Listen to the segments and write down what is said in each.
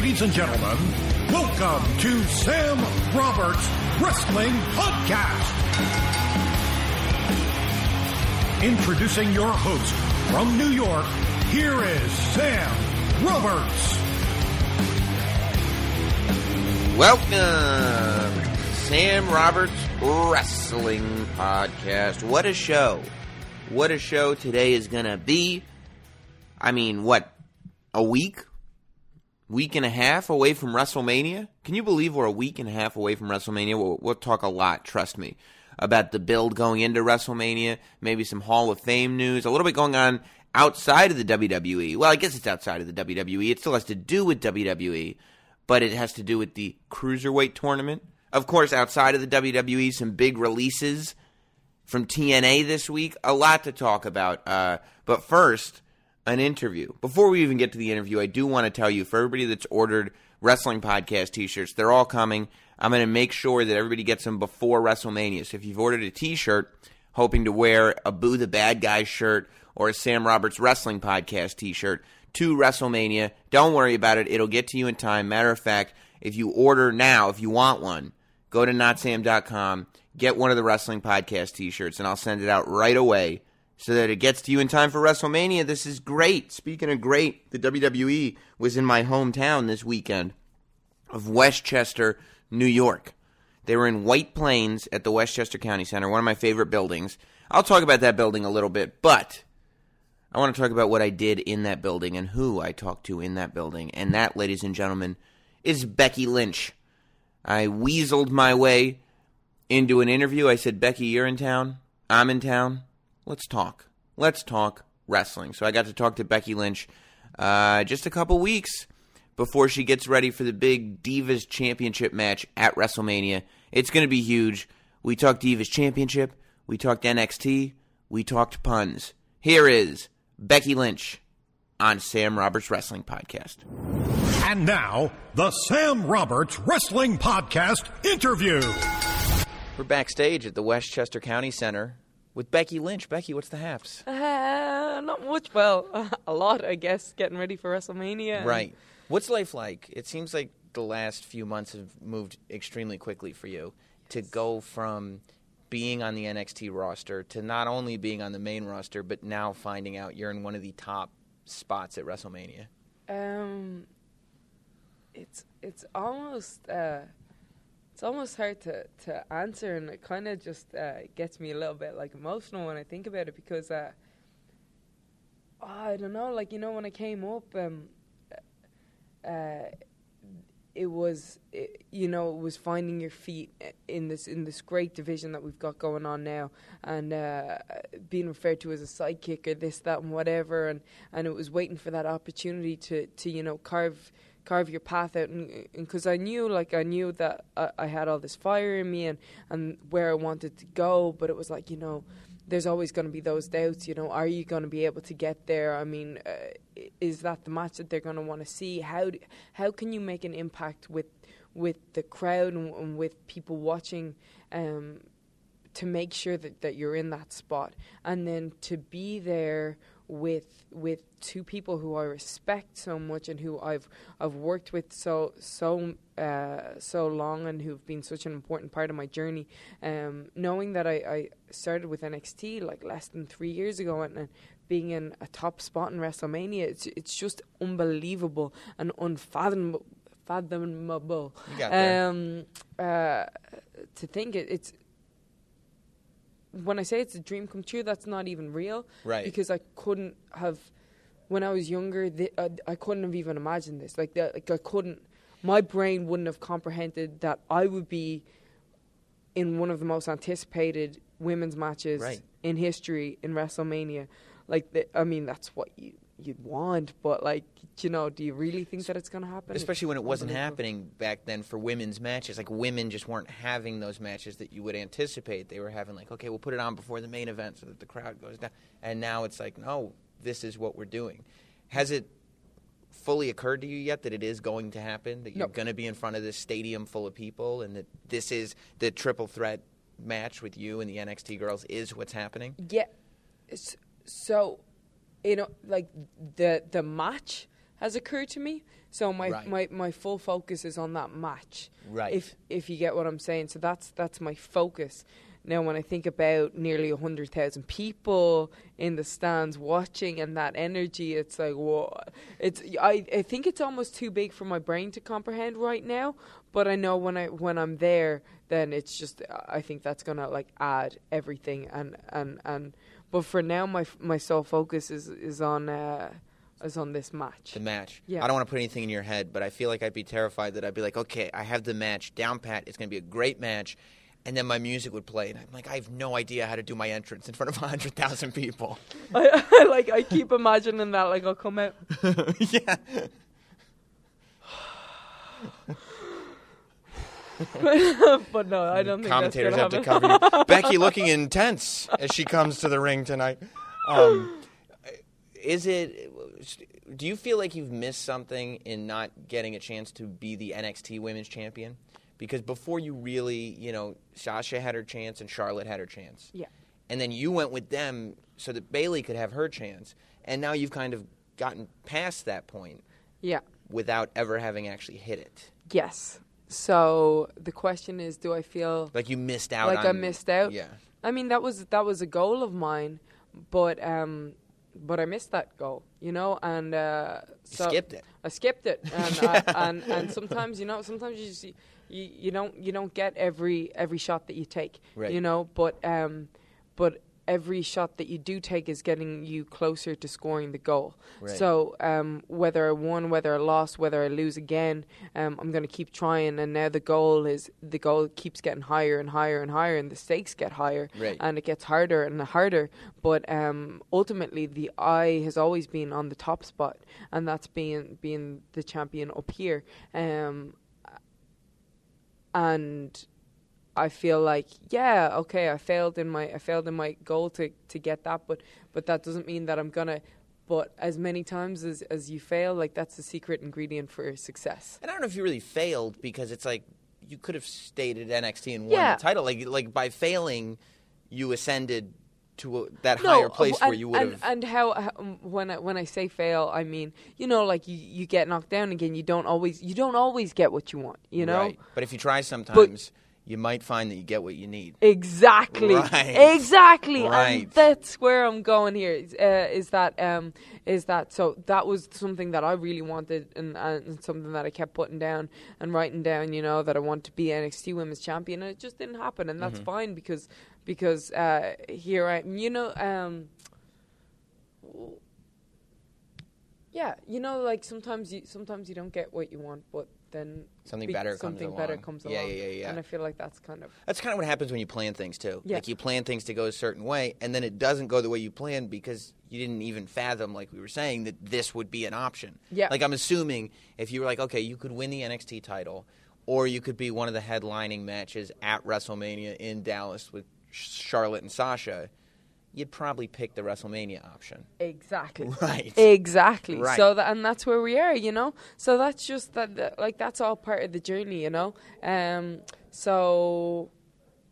Ladies and gentlemen, welcome to Sam Roberts Wrestling Podcast. Introducing your host from New York, here is Sam Roberts. Welcome Sam Roberts Wrestling Podcast. What a show. What a show today is going to be. I mean, what? A week? Week and a half away from WrestleMania? Can you believe we're a week and a half away from WrestleMania? We'll, we'll talk a lot, trust me, about the build going into WrestleMania, maybe some Hall of Fame news, a little bit going on outside of the WWE. Well, I guess it's outside of the WWE. It still has to do with WWE but it has to do with the cruiserweight tournament. Of course, outside of the WWE, some big releases from TNA this week. A lot to talk about. Uh, but first, an interview. Before we even get to the interview, I do want to tell you for everybody that's ordered wrestling podcast t-shirts, they're all coming. I'm going to make sure that everybody gets them before WrestleMania. So if you've ordered a t-shirt hoping to wear a Boo the Bad Guy shirt or a Sam Roberts Wrestling Podcast t-shirt, to WrestleMania. Don't worry about it. It'll get to you in time. Matter of fact, if you order now, if you want one, go to notsam.com, get one of the Wrestling Podcast t shirts, and I'll send it out right away so that it gets to you in time for WrestleMania. This is great. Speaking of great, the WWE was in my hometown this weekend of Westchester, New York. They were in White Plains at the Westchester County Center, one of my favorite buildings. I'll talk about that building a little bit, but I want to talk about what I did in that building and who I talked to in that building. And that, ladies and gentlemen, is Becky Lynch. I weaseled my way into an interview. I said, Becky, you're in town. I'm in town. Let's talk. Let's talk wrestling. So I got to talk to Becky Lynch uh, just a couple weeks before she gets ready for the big Divas Championship match at WrestleMania. It's going to be huge. We talked Divas Championship. We talked NXT. We talked puns. Here is Becky Lynch on Sam Roberts Wrestling Podcast. And now, the Sam Roberts Wrestling Podcast interview. We're backstage at the Westchester County Center with Becky Lynch. Becky, what's the haps? Uh, not much. Well, a lot, I guess, getting ready for WrestleMania. Right. What's life like? It seems like the last few months have moved extremely quickly for you to go from being on the NXT roster to not only being on the main roster, but now finding out you're in one of the top spots at WrestleMania? Um, it's it's almost uh, it's almost hard to, to answer, and it kind of just uh, gets me a little bit like emotional when I think about it because uh, oh, I don't know, like you know, when I came up, um, uh, it was it, you know it was finding your feet in this in this great division that we've got going on now and uh, being referred to as a sidekick or this that and whatever and and it was waiting for that opportunity to to you know carve carve your path out and because I knew like I knew that I, I had all this fire in me and and where I wanted to go but it was like you know there's always going to be those doubts. You know, are you going to be able to get there? I mean, uh, is that the match that they're going to want to see? How do, how can you make an impact with with the crowd and, and with people watching? Um, to make sure that, that you're in that spot and then to be there with with two people who I respect so much and who I've I've worked with so so uh, so long and who've been such an important part of my journey. Um, knowing that I, I started with NXT like less than three years ago and, and being in a top spot in WrestleMania, it's it's just unbelievable and unfathomable. Fathomable. Um, uh, to think it, it's when I say it's a dream come true, that's not even real. Right. Because I couldn't have, when I was younger, the, uh, I couldn't have even imagined this. Like, the, like I couldn't, my brain wouldn't have comprehended that I would be in one of the most anticipated women's matches right. in history in WrestleMania. Like, the, I mean, that's what you you'd want, but like, you know, do you really think that it's going to happen? Especially when it wasn't happening back then for women's matches. Like women just weren't having those matches that you would anticipate. They were having like, okay, we'll put it on before the main event so that the crowd goes down. And now it's like, no, this is what we're doing. Has it fully occurred to you yet that it is going to happen? That you're no. going to be in front of this stadium full of people, and that this is the triple threat match with you and the NXT girls is what's happening? Yeah. So you know, like the the match has occurred to me. So my, Right. my, my full focus is on that match. Right. If if you get what I'm saying. So that's that's my focus. Now when I think about nearly hundred thousand people in the stands watching and that energy, it's like whoa. It's I, I think it's almost too big for my brain to comprehend right now. But I know when I when I'm there, then it's just I think that's gonna like add everything and and and. But for now, my my sole focus is is on uh, is on this match. the match. Yeah. I don't want to put anything in your head, but I feel like I'd be terrified that I'd be like, okay, I have the match down pat. It's going to be a great match. And then my music would play, and I'm like, I have no idea how to do my entrance in front of 100,000 people. I, I like I keep imagining that like I'll come out. yeah. but no, I don't think Commentators have that's to gonna cover you. Becky looking intense as she comes to the ring tonight. Um, is it? Do you feel like you've missed something in not getting a chance to be the NXT Women's Champion? Because before you really, you know, Sasha had her chance and Charlotte had her chance. Yeah. And then you went with them so that Bayley could have her chance. And now you've kind of gotten past that point Yeah. without ever having actually hit it. Yes. So the question is, do I feel Like you missed out. like I missed out? Yeah. I mean, that was that was a goal of mine, but um, but I missed that goal, you know, and uh, You so skipped it. I skipped it, and I, and and sometimes you know, sometimes you just you, you don't you don't get every every shot that you take, Right. you know, but um, but every shot that you do take is getting you closer to scoring the goal. Right. So um, whether I won, whether I lost, whether I lose again, um, I'm going to keep trying. And now the goal is the goal keeps getting higher and higher and higher, and the stakes get higher, Right. and it gets harder and harder. But um, ultimately, the eye has always been on the top spot, and that's being being the champion up here. Um, and I feel like yeah, okay, I failed in my I failed in my goal to to get that, but but that doesn't mean that I'm gonna. But as many times as as you fail, like that's the secret ingredient for success. And I don't know if you really failed because it's like you could have stayed at NXT and won Yeah. the title. Like like by failing, you ascended to a, that No, higher place and, where you would and, have. and how, um, when I when I say fail, I mean you know like you, you get knocked down again. You don't always you don't always get what you want. You know Right. But if you try sometimes, you might find that you get what you need. Exactly. Right. Exactly. Right. And that's where I'm going here. Is, uh, is that um is that so that was something that I really wanted and, and something that I kept putting down and writing down, you know, that I want to be NXT Women's Champion and it just didn't happen and that's fine because because uh here I am, you know, um yeah, you know, like sometimes you sometimes you don't get what you want, but then Something be- better comes something better along. comes Yeah, yeah, yeah, yeah. And I feel like that's kind of That's kind of what happens when you plan things too. Yeah. Like you plan things to go a certain way, and then it doesn't go the way you planned because you didn't even fathom, like we were saying, that this would be an option. Yeah. Like I'm assuming if you were like, okay, you could win the NXT title, or you could be one of the headlining matches at WrestleMania in Dallas with Charlotte and Sasha, you'd probably pick the WrestleMania option. Exactly. Right. Exactly. Right. So that and that's where we are, you know. So that's just that, that like that's all part of the journey, you know. Um. So,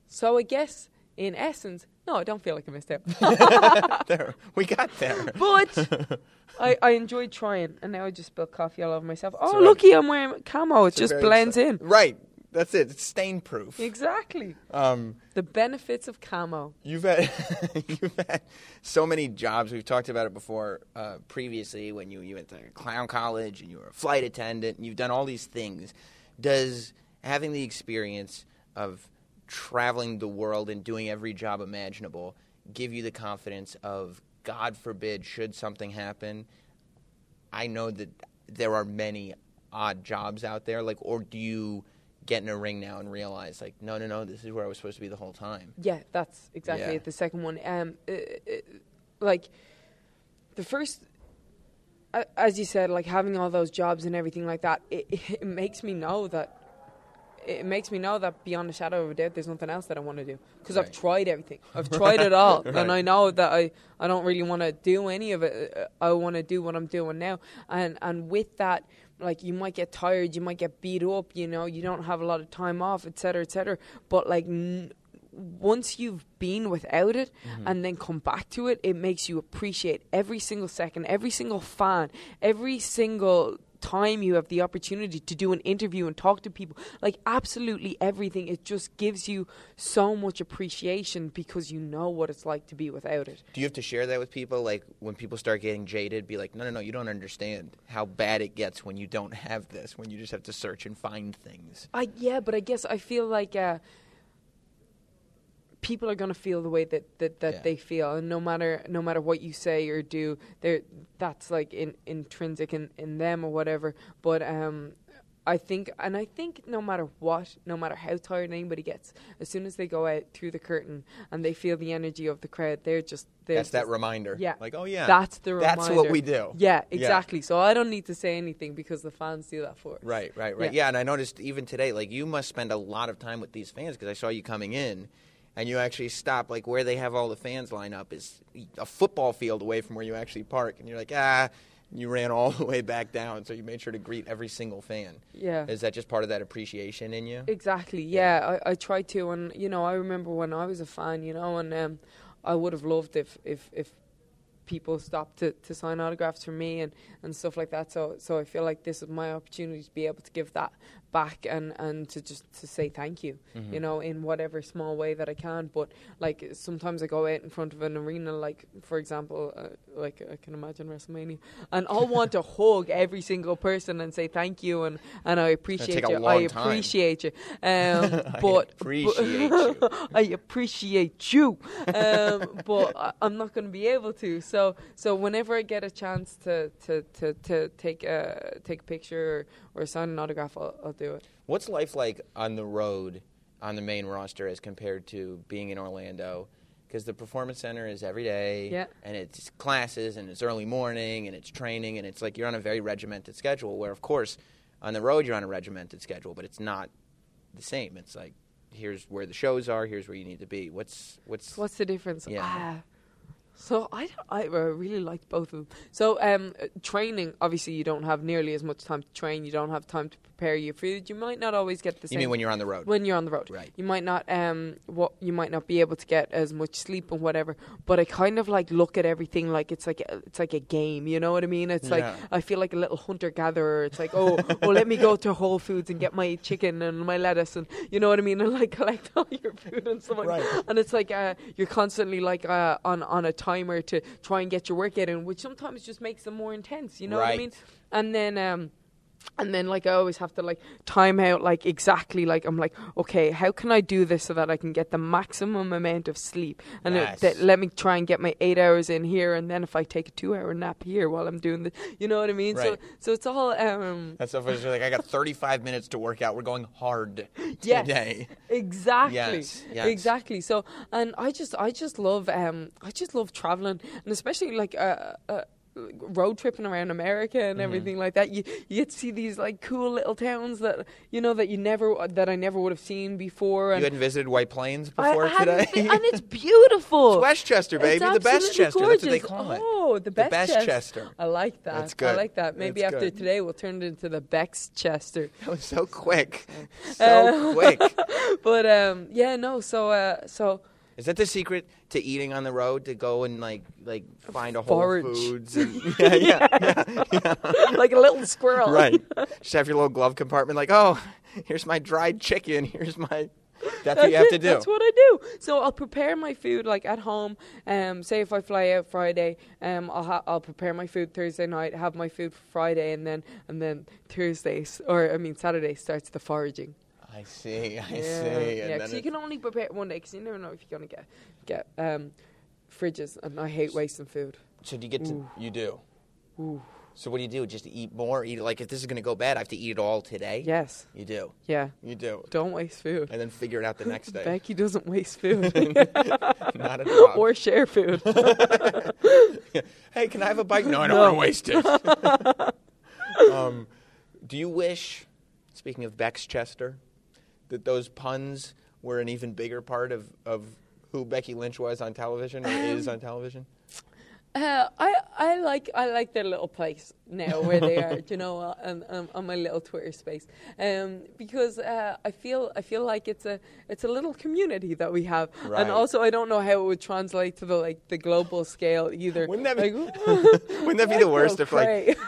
so I guess in essence, no, I don't feel like I missed out. there, we got there. but I I enjoyed trying, and now I just spilled coffee all over myself. Oh, very- looky, I'm wearing camo. It a just blends in. Right. That's it. It's stain proof. Exactly. Um, The benefits of camo. You've had you've had so many jobs. We've talked about it before uh, previously when you, you went to clown college and you were a flight attendant and you've done all these things. Does having the experience of traveling the world and doing every job imaginable give you the confidence of God forbid should something happen? I know that there are many odd jobs out there. Like, or do you get in a ring now and realize, like, no, no, no, this is where I was supposed to be the whole time? Yeah, that's exactly Yeah. it. The second one, um, uh, uh, like the first, as you said, like having all those jobs and everything like that, it, it makes me know that it makes me know that beyond a shadow of a doubt, there's nothing else that I want to do because I've tried everything. I've tried it all, Right. and I know that I, I don't really want to do any of it. Uh, I want to do what I'm doing now, and and with that, like you might get tired, you might get beat up, you know, you don't have a lot of time off, etc., cetera, etc. Cetera. But like. N- once you've been without it Mm-hmm. and then come back to it, it makes you appreciate every single second, every single fan, every single time you have the opportunity to do an interview and talk to people like absolutely everything it just gives you so much appreciation because you know what it's like to be without it Do you have to share that with people? Like when people start getting jaded, be like, no, no, no, you don't understand how bad it gets when you don't have this, when you just have to search and find things. I yeah, but I guess I feel like uh, people are gonna feel the way that that, that Yeah. they feel, and no matter no matter what you say or do, they that's like in, intrinsic in, in them or whatever. But um, I think, and I think no matter what, no matter how tired anybody gets, as soon as they go out through the curtain and they feel the energy of the crowd, they're just they're That's that reminder. Yeah, Like, oh yeah, that's the reminder. That's what we do. Yeah, exactly. So I don't need to say anything because the fans do that for us. Right, right, right. Yeah. Yeah. and I noticed even today, like you must spend a lot of time with these fans because I saw you coming in, and you actually stop like where they have all the fans line up is a football field away from where you actually park, and you're like, ah, you ran all the way back down, so you made sure to greet every single fan. Yeah. Is that just part of that appreciation in you? Exactly. Yeah, I, I try to, and you know, I remember when I was a fan, you know, and um, I would have loved if if if people stopped to, to sign autographs for me and, and stuff like that. So so I feel like this is my opportunity to be able to give that back and, and to just to say thank you, Mm-hmm. you know, in whatever small way that I can. But like sometimes I go out in front of an arena, like for example, uh, like I can imagine WrestleMania, and I'll want to hug every single person and say thank you and, and I appreciate you. I appreciate you. Um, but appreciate you. I appreciate you, um, but I, I'm not going to be able to. So, so whenever I get a chance to to, to, to take a take a picture or, or sign an autograph, I'll, I'll do it. What's life like on the road on the main roster as compared to being in Orlando? Because the performance center is every day, Yeah. and it's classes, and it's early morning, and it's training, and it's like you're on a very regimented schedule. Where, of course, on the road you're on a regimented schedule, but it's not the same. It's like here's where the shows are, here's where you need to be. What's what's What's the difference? Yeah. Ah. So I, don't- I uh, really liked both of them. So um, training, obviously, you don't have nearly as much time to train. You don't have time to prepare your food. You might not always get the same. you same. mean when you're on the road? when you're on the road. Right. You might not um what you might not be able to get as much sleep and whatever. But I kind of like look at everything like it's like a, it's like a game. You know what I mean? It's like I feel like a little hunter gatherer. It's like oh oh let me go to Whole Foods and get my chicken and my lettuce and you know what I mean and like collect all your food and stuff like Right. And it's like uh, you're constantly like uh, on on a timer to try and get your workout in, which sometimes just makes them more intense. You know what I Right. mean? And then um and then like I always have to like time out like exactly like I'm like okay how can I do this so that I can get the maximum amount of sleep and it- Yes. let me try and get my eight hours in here and then if I take a two hour nap here while I'm doing the you know what I mean so Right. so it's all um That's so funny. Like I got 35 minutes to work out. We're going hard Yes. today. Exactly. Yes, yes. Exactly. So, and I just, I just love, um, I just love traveling, and especially like uh, uh, road tripping around America Mm-hmm. and everything like that. You, you get to see these like cool little towns that you know that you never, that I never would have seen before. And You hadn't visited White Plains before I hadn't today? been- and it's beautiful. It's Westchester, baby. It's The best absolutely Chester. That's what they call it. Oh, the best, best Chester. Chester. I like that. That's good. I like that. Maybe That's after good. today, we'll turn it into the Bex Chester. That was so quick. Uh, So quick. But um, yeah, no. So uh, so Is that the secret to eating on the road? To go and like like find a Whole Forage. Foods? And, yeah, yeah, yeah, like a little squirrel. right. Just have your little glove compartment. Like, oh, here's my dried chicken. Here's my. That's, what you have it. to do. That's what I do. So I'll prepare my food like at home. Um, say if I fly out Friday, um, I'll ha- I'll prepare my food Thursday night, have my food for Friday, and then and then Thursday s- or I mean Saturday starts the foraging. I see. I yeah, see. yeah. And then 'cause you can only prepare it one day because you never know if you're gonna get get um, fridges, and I hate wasting food. so do you get to? Ooh. You do. Ooh. So what do you do? Just eat more? Eat like if this is going to go bad, I have to eat it all today. Yes. You do. Yeah. You do. Don't waste food. And then figure it out the next day. Becky doesn't waste food Not at all. or share food. hey, can I have a bite? No, I don't No. want to waste it. um, do you wish, speaking of Bex Chester, that those puns were an even bigger part of, of who Becky Lynch was on television or um, is on television? Uh, I I like I like their little place now where they are, you know, on, on, on my little Twitter space, um, because uh, I feel I feel like it's a it's a little community that we have, Right. and also I don't know how it would translate to the like the global scale either. Wouldn't that be- Like, Wouldn't that be the worst if like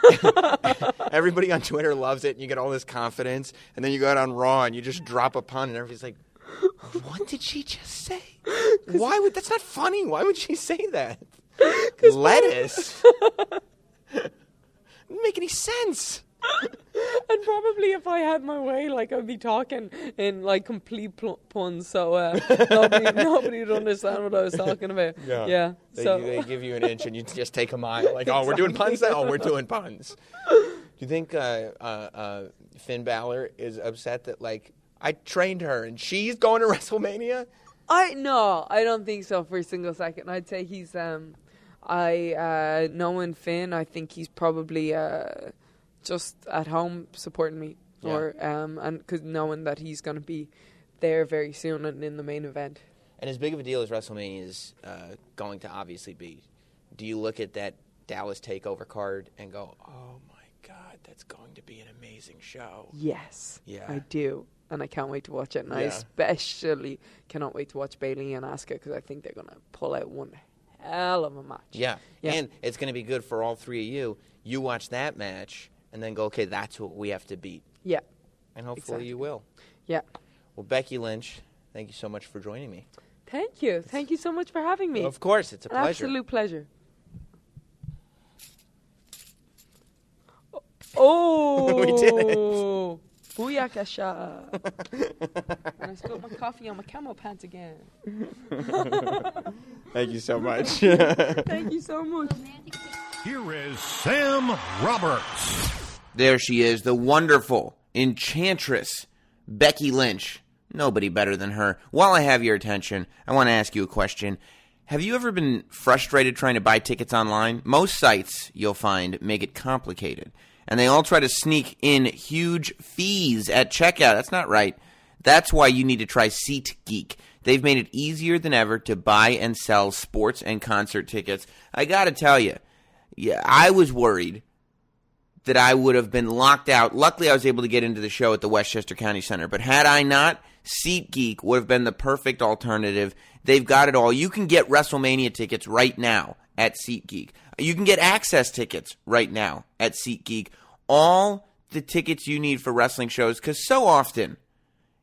everybody on Twitter loves it and you get all this confidence and then you go out on Raw and you just drop a pun and everybody's like, "What did she just say? Why would that's not funny? Why would she say that? Lettuce? Doesn't make any sense." And probably if I had my way, like I'd be talking in like complete pl- puns, so uh, nobody nobody would understand what I was talking about. Yeah. They, so they give you an inch and you just take a mile. Like, oh, we're doing puns now. Oh, we're doing puns. Do you think uh, uh, uh, Finn Balor is upset that like I trained her and she's going to WrestleMania? I no, I don't think so for a single second. I'd say he's um, I uh, knowing Finn, I think he's probably uh, just at home supporting me, Yeah. or um, and because knowing that he's going to be there very soon and in the main event. And as big of a deal as WrestleMania is uh, going to obviously be, do you look at that Dallas Takeover card and go, "Oh my God, that's going to be an amazing show"? Yes, Yeah. I do, and I can't wait to watch it. And I especially cannot wait to watch Bayley and Asuka because I think they're going to pull out one hell of a match. Yeah. Yeah. and it's going to be good for all three of you. You watch that match and then go, "Okay, that's what we have to beat," yeah, and hopefully Exactly. you will. yeah. Well, Becky Lynch, thank you so much for joining me. Thank you, thank you so much for having me. Of course, it's a An pleasure. absolute pleasure. Oh, We did it. Booyakasha. and I spilled my coffee on my camo pants again. Thank you so much. Thank you so much. Here is Sam Roberts. There she is, the wonderful, enchantress, Becky Lynch. Nobody better than her. While I have your attention, I want to ask you a question. Have you ever been frustrated trying to buy tickets online? Most sites, you'll find, make it complicated. And they all try to sneak in huge fees at checkout. That's not right. That's why you need to try SeatGeek. They've made it easier than ever to buy and sell sports and concert tickets. I gotta tell you, yeah, I was worried that I would have been locked out. Luckily, I was able to get into the show at the Westchester County Center. But had I not, SeatGeek would have been the perfect alternative. They've got it all. You can get WrestleMania tickets right now at SeatGeek. You can get Axxess tickets right now at SeatGeek. All the tickets you need for wrestling shows, because so often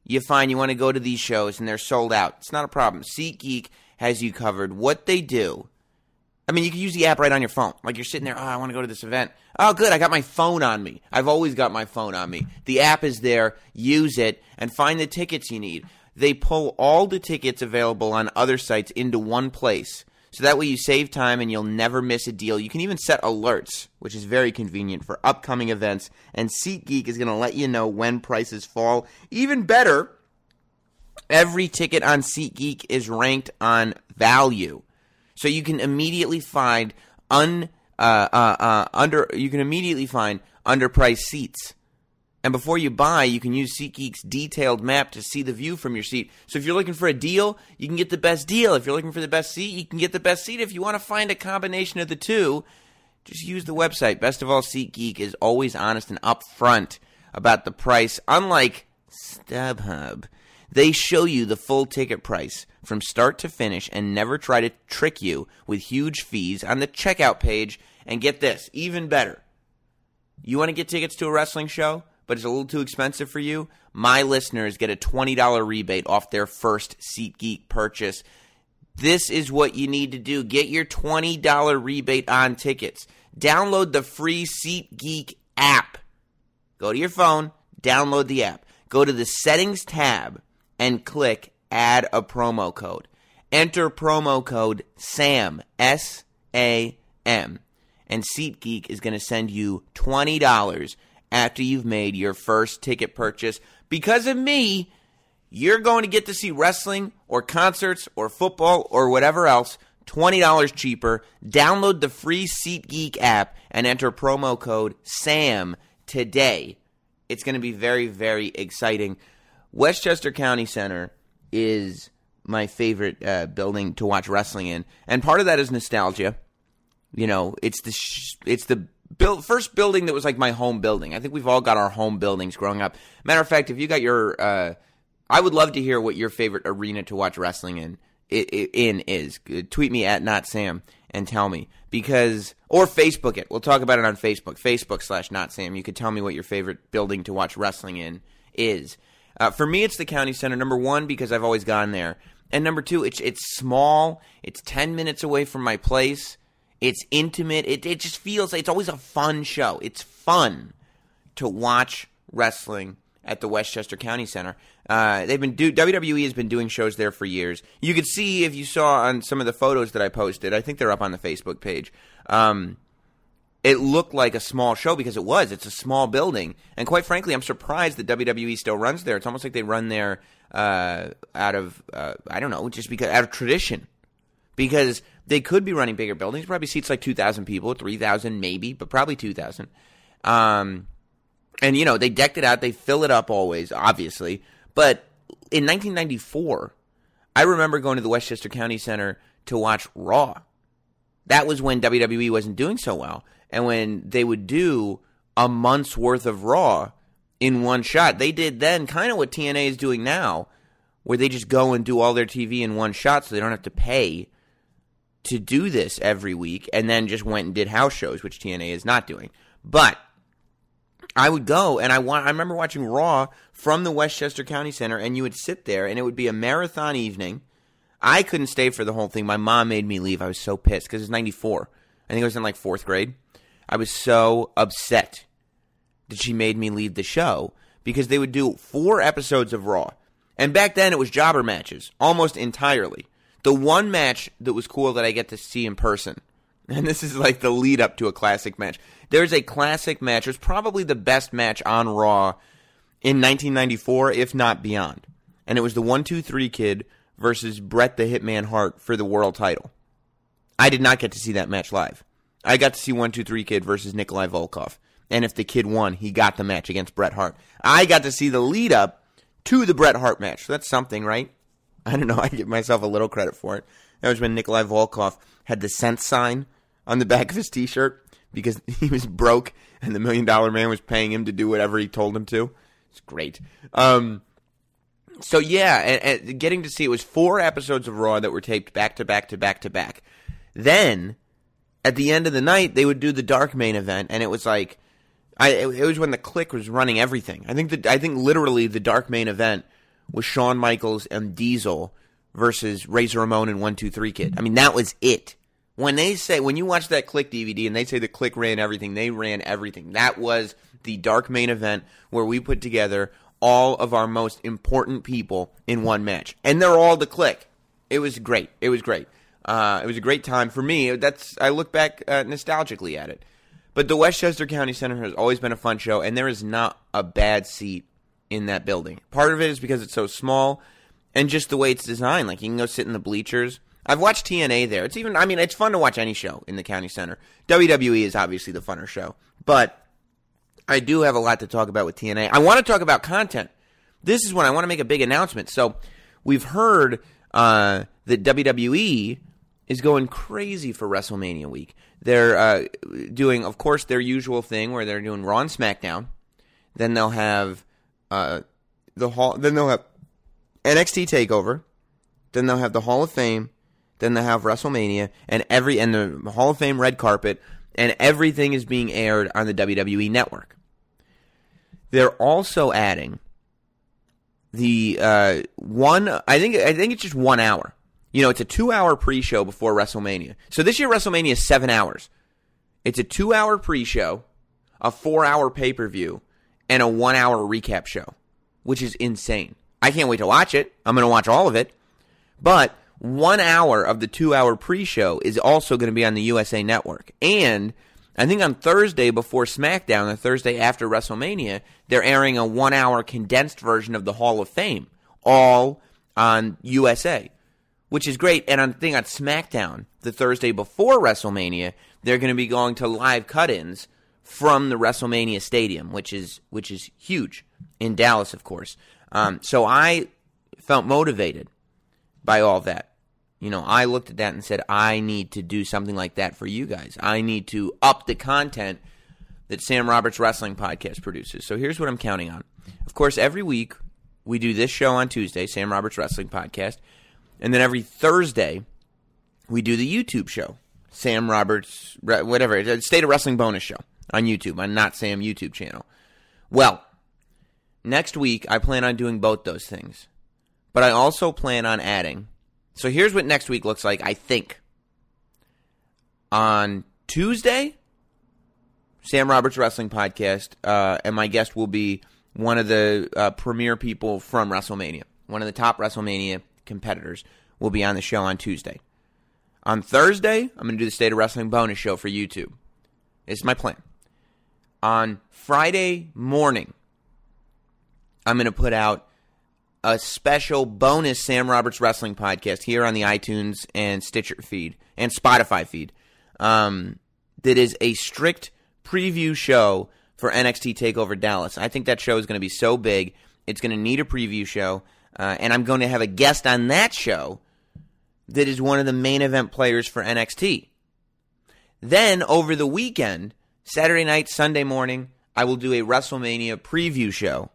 you find you want to go to these shows and they're sold out. It's not a problem. SeatGeek has you covered. What they do I mean, you can use the app right on your phone. Like you're sitting there, oh, I want to go to this event. Oh, good, I got my phone on me. I've always got my phone on me. The app is there. Use it and find the tickets you need. They pull all the tickets available on other sites into one place. So that way you save time and you'll never miss a deal. You can even set alerts, which is very convenient for upcoming events. And SeatGeek is going to let you know when prices fall. Even better, every ticket on SeatGeek is ranked on value so you can immediately find un uh, uh, uh, under you can immediately find underpriced seats. And before you buy, you can use SeatGeek's detailed map to see the view from your seat. So if you're looking for a deal, you can get the best deal. If you're looking for the best seat, you can get the best seat. If you want to find a combination of the two, just use the website. Best of all, SeatGeek is always honest and upfront about the price, unlike StubHub. They show you the full ticket price from start to finish and never try to trick you with huge fees on the checkout page. And get this, even better. You want to get tickets to a wrestling show, but it's a little too expensive for you? My listeners get a $20 rebate off their first SeatGeek purchase. This is what you need to do. Get your $20 rebate on tickets. Download the free SeatGeek app. Go to your phone, download the app. Go to the settings tab and click add a promo code. Enter promo code SAM, S A M, and SeatGeek is going to send you $20 after you've made your first ticket purchase. Because of me, you're going to get to see wrestling or concerts or football or whatever else $20 cheaper. Download the free SeatGeek app and enter promo code SAM today. It's going to be very, very exciting. Westchester County Center is my favorite uh, building to watch wrestling in. And part of that is nostalgia. You know, it's the sh- it's the build, first building that was like my home building. I think we've all got our home buildings growing up. Matter of fact, if you got your, uh, I would love to hear what your favorite arena to watch wrestling in in is. Tweet me at not Sam and tell me because or Facebook it. We'll talk about it on Facebook. Facebook slash not Sam. You could tell me what your favorite building to watch wrestling in is. Uh, for me, it's the county center. Number one because I've always gone there, and number two, it's it's small. It's ten minutes away from my place. It's intimate. It it just feels like it's always a fun show. It's fun to watch wrestling at the Westchester County Center. Uh, they've been do WWE has been doing shows there for years. You could see if you saw on some of the photos that I posted. I think they're up on the Facebook page. Um, it looked like a small show because it was. It's a small building, and quite frankly, I'm surprised that WWE still runs there. It's almost like they run there uh, out of uh, I don't know, just because out of tradition. Because they could be running bigger buildings, probably seats like 2,000 people, 3,000 maybe, but probably 2,000. Um, and, you know, they decked it out. They fill it up always, obviously. But in 1994, I remember going to the Westchester County Center to watch Raw. That was when WWE wasn't doing so well. And when they would do a month's worth of Raw in one shot, they did then kind of what TNA is doing now, where they just go and do all their TV in one shot so they don't have to pay to do this every week and then just went and did house shows, which TNA is not doing. But I would go and I want I remember watching Raw from the Westchester County Center and you would sit there and it would be a marathon evening. I couldn't stay for the whole thing. My mom made me leave. I was so pissed because it's 94. I think I was in like 4th grade. I was so upset that she made me leave the show because they would do 4 episodes of Raw. And back then it was jobber matches almost entirely the one match that was cool that I get to see in person, and this is like the lead up to a classic match. There's a classic match. It was probably the best match on Raw in 1994, if not beyond. And it was the 1 2 3 kid versus Bret the Hitman Hart for the world title. I did not get to see that match live. I got to see 1 2 3 kid versus Nikolai Volkoff. And if the kid won, he got the match against Bret Hart. I got to see the lead up to the Bret Hart match. that's something, right? I don't know. I give myself a little credit for it. That was when Nikolai Volkoff had the cent sign on the back of his T-shirt because he was broke and the Million Dollar Man was paying him to do whatever he told him to. It's great. Um, so yeah, and, and getting to see it was four episodes of Raw that were taped back to back to back to back. Then at the end of the night, they would do the dark main event, and it was like, I it, was when the Kliq was running everything. I think that I think literally the dark main event was Shawn Michaels and Diesel versus Razor Ramon and One Two Three Kid. I mean, that was it. When they say when you watch that Kliq DVD and they say the Kliq ran everything, they ran everything. That was the dark main event where we put together all of our most important people in one match, and they're all the Kliq. It was great. It was great. Uh, it was a great time for me. That's I look back uh, nostalgically at it. But the Westchester County Center has always been a fun show, and there is not a bad seat in that building. Part of it is because it's so small and just the way it's designed. Like you can go sit in the bleachers. I've watched TNA there. It's even I mean, it's fun to watch any show in the county center. WWE is obviously the funner show. But I do have a lot to talk about with TNA. I want to talk about content. This is when I want to make a big announcement. So we've heard uh, that WWE is going crazy for WrestleMania week. They're uh, doing, of course, their usual thing where they're doing Raw and SmackDown. Then they'll have uh, the hall. Then they'll have NXT Takeover. Then they'll have the Hall of Fame. Then they'll have WrestleMania and every and the Hall of Fame red carpet and everything is being aired on the WWE network. They're also adding the uh, one. I think I think it's just one hour. You know, it's a two-hour pre-show before WrestleMania. So this year WrestleMania is seven hours. It's a two-hour pre-show, a four-hour pay-per-view, and a one hour recap show, which is insane. I can't wait to watch it. I'm going to watch all of it. But one hour of the two hour pre show is also going to be on the USA Network. And I think on Thursday before SmackDown, the Thursday after WrestleMania, they're airing a one hour condensed version of the Hall of Fame, all on USA, which is great. And I think on SmackDown, the Thursday before WrestleMania, they're going to be going to live cut ins from the WrestleMania Stadium, which is which is huge in Dallas, of course. Um, so I felt motivated by all that. you know, I looked at that and said, I need to do something like that for you guys. I need to up the content that Sam Roberts Wrestling Podcast produces. So here's what I'm counting on. Of course, every week we do this show on Tuesday, Sam Roberts Wrestling Podcast. And then every Thursday, we do the YouTube show, Sam Roberts, whatever, State of Wrestling bonus show on YouTube, on Not Sam YouTube channel. Well, next week, I plan on doing both those things. But I also plan on adding so here's what next week looks like, I think. On Tuesday, Sam Roberts Wrestling Podcast, uh, and my guest will be one of the uh, premier people from WrestleMania. One of the top WrestleMania competitors will be on the show on Tuesday. On Thursday, I'm going to do the State of Wrestling bonus show for YouTube. It's my plan. On Friday morning, I'm going to put out a special bonus Sam Roberts Wrestling podcast here on the iTunes and Stitcher feed and Spotify feed. Um, that is a strict preview show for NXT Takeover Dallas. I think that show is going to be so big, it's going to need a preview show, uh, and I'm going to have a guest on that show that is one of the main event players for NXT. Then over the weekend, Saturday night, Sunday morning, I will do a WrestleMania preview show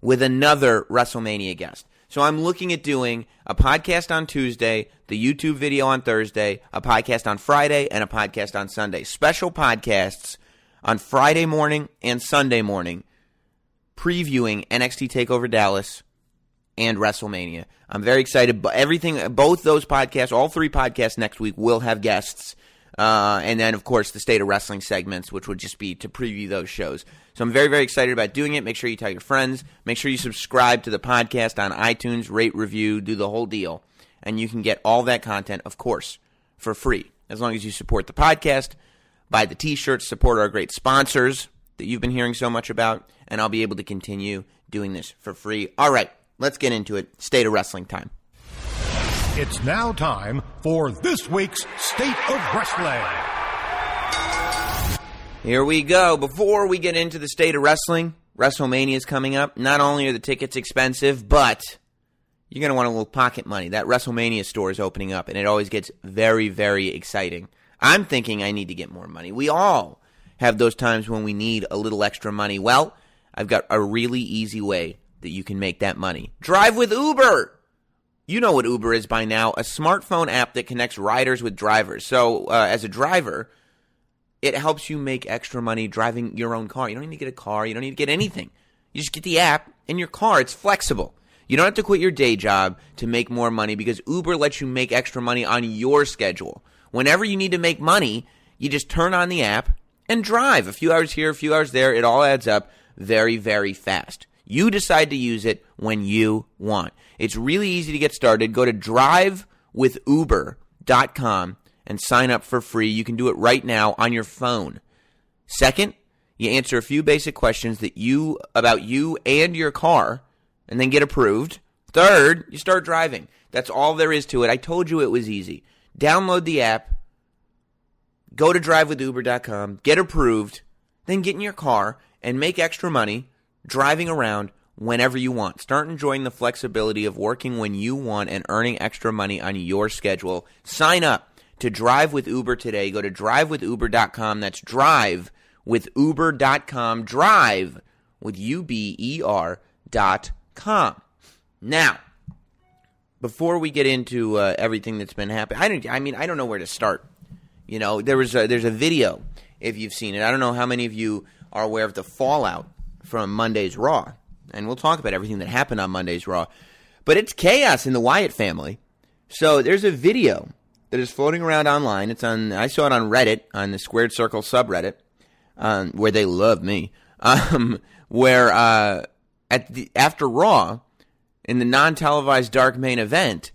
with another WrestleMania guest. So I'm looking at doing a podcast on Tuesday, the YouTube video on Thursday, a podcast on Friday, and a podcast on Sunday. Special podcasts on Friday morning and Sunday morning, previewing NXT Takeover Dallas and WrestleMania. I'm very excited. Everything, both those podcasts, all three podcasts next week will have guests. Uh, and then, of course, the state of wrestling segments, which would just be to preview those shows. So I'm very, very excited about doing it. Make sure you tell your friends. Make sure you subscribe to the podcast on iTunes, rate, review, do the whole deal. And you can get all that content, of course, for free, as long as you support the podcast, buy the t shirts, support our great sponsors that you've been hearing so much about, and I'll be able to continue doing this for free. All right, let's get into it. State of wrestling time. It's now time for this week's State of Wrestling. Here we go. Before we get into the state of wrestling, WrestleMania is coming up. Not only are the tickets expensive, but you're going to want a little pocket money. That WrestleMania store is opening up, and it always gets very, very exciting. I'm thinking I need to get more money. We all have those times when we need a little extra money. Well, I've got a really easy way that you can make that money. Drive with Uber! You know what Uber is by now a smartphone app that connects riders with drivers. So, uh, as a driver, it helps you make extra money driving your own car. You don't need to get a car. You don't need to get anything. You just get the app in your car. It's flexible. You don't have to quit your day job to make more money because Uber lets you make extra money on your schedule. Whenever you need to make money, you just turn on the app and drive. A few hours here, a few hours there. It all adds up very, very fast. You decide to use it when you want. It's really easy to get started. Go to drivewithuber.com and sign up for free. You can do it right now on your phone. Second, you answer a few basic questions that you about you and your car and then get approved. Third, you start driving. That's all there is to it. I told you it was easy. Download the app, go to drivewithuber.com, get approved, then get in your car and make extra money driving around whenever you want. Start enjoying the flexibility of working when you want and earning extra money on your schedule. Sign up to drive with Uber today. Go to drivewithuber.com. That's drive with uber.com. Drive with U-B-E-R dot com. Now, before we get into uh, everything that's been happening, I, don't, I mean, I don't know where to start. You know, there was a, there's a video if you've seen it. I don't know how many of you are aware of the fallout from Monday's Raw, and we'll talk about everything that happened on Monday's Raw. But it's chaos in the Wyatt family. So there's a video that is floating around online. It's on. I saw it on Reddit on the Squared Circle subreddit, um, where they love me. Um, where uh, at the after Raw, in the non-televised dark main event,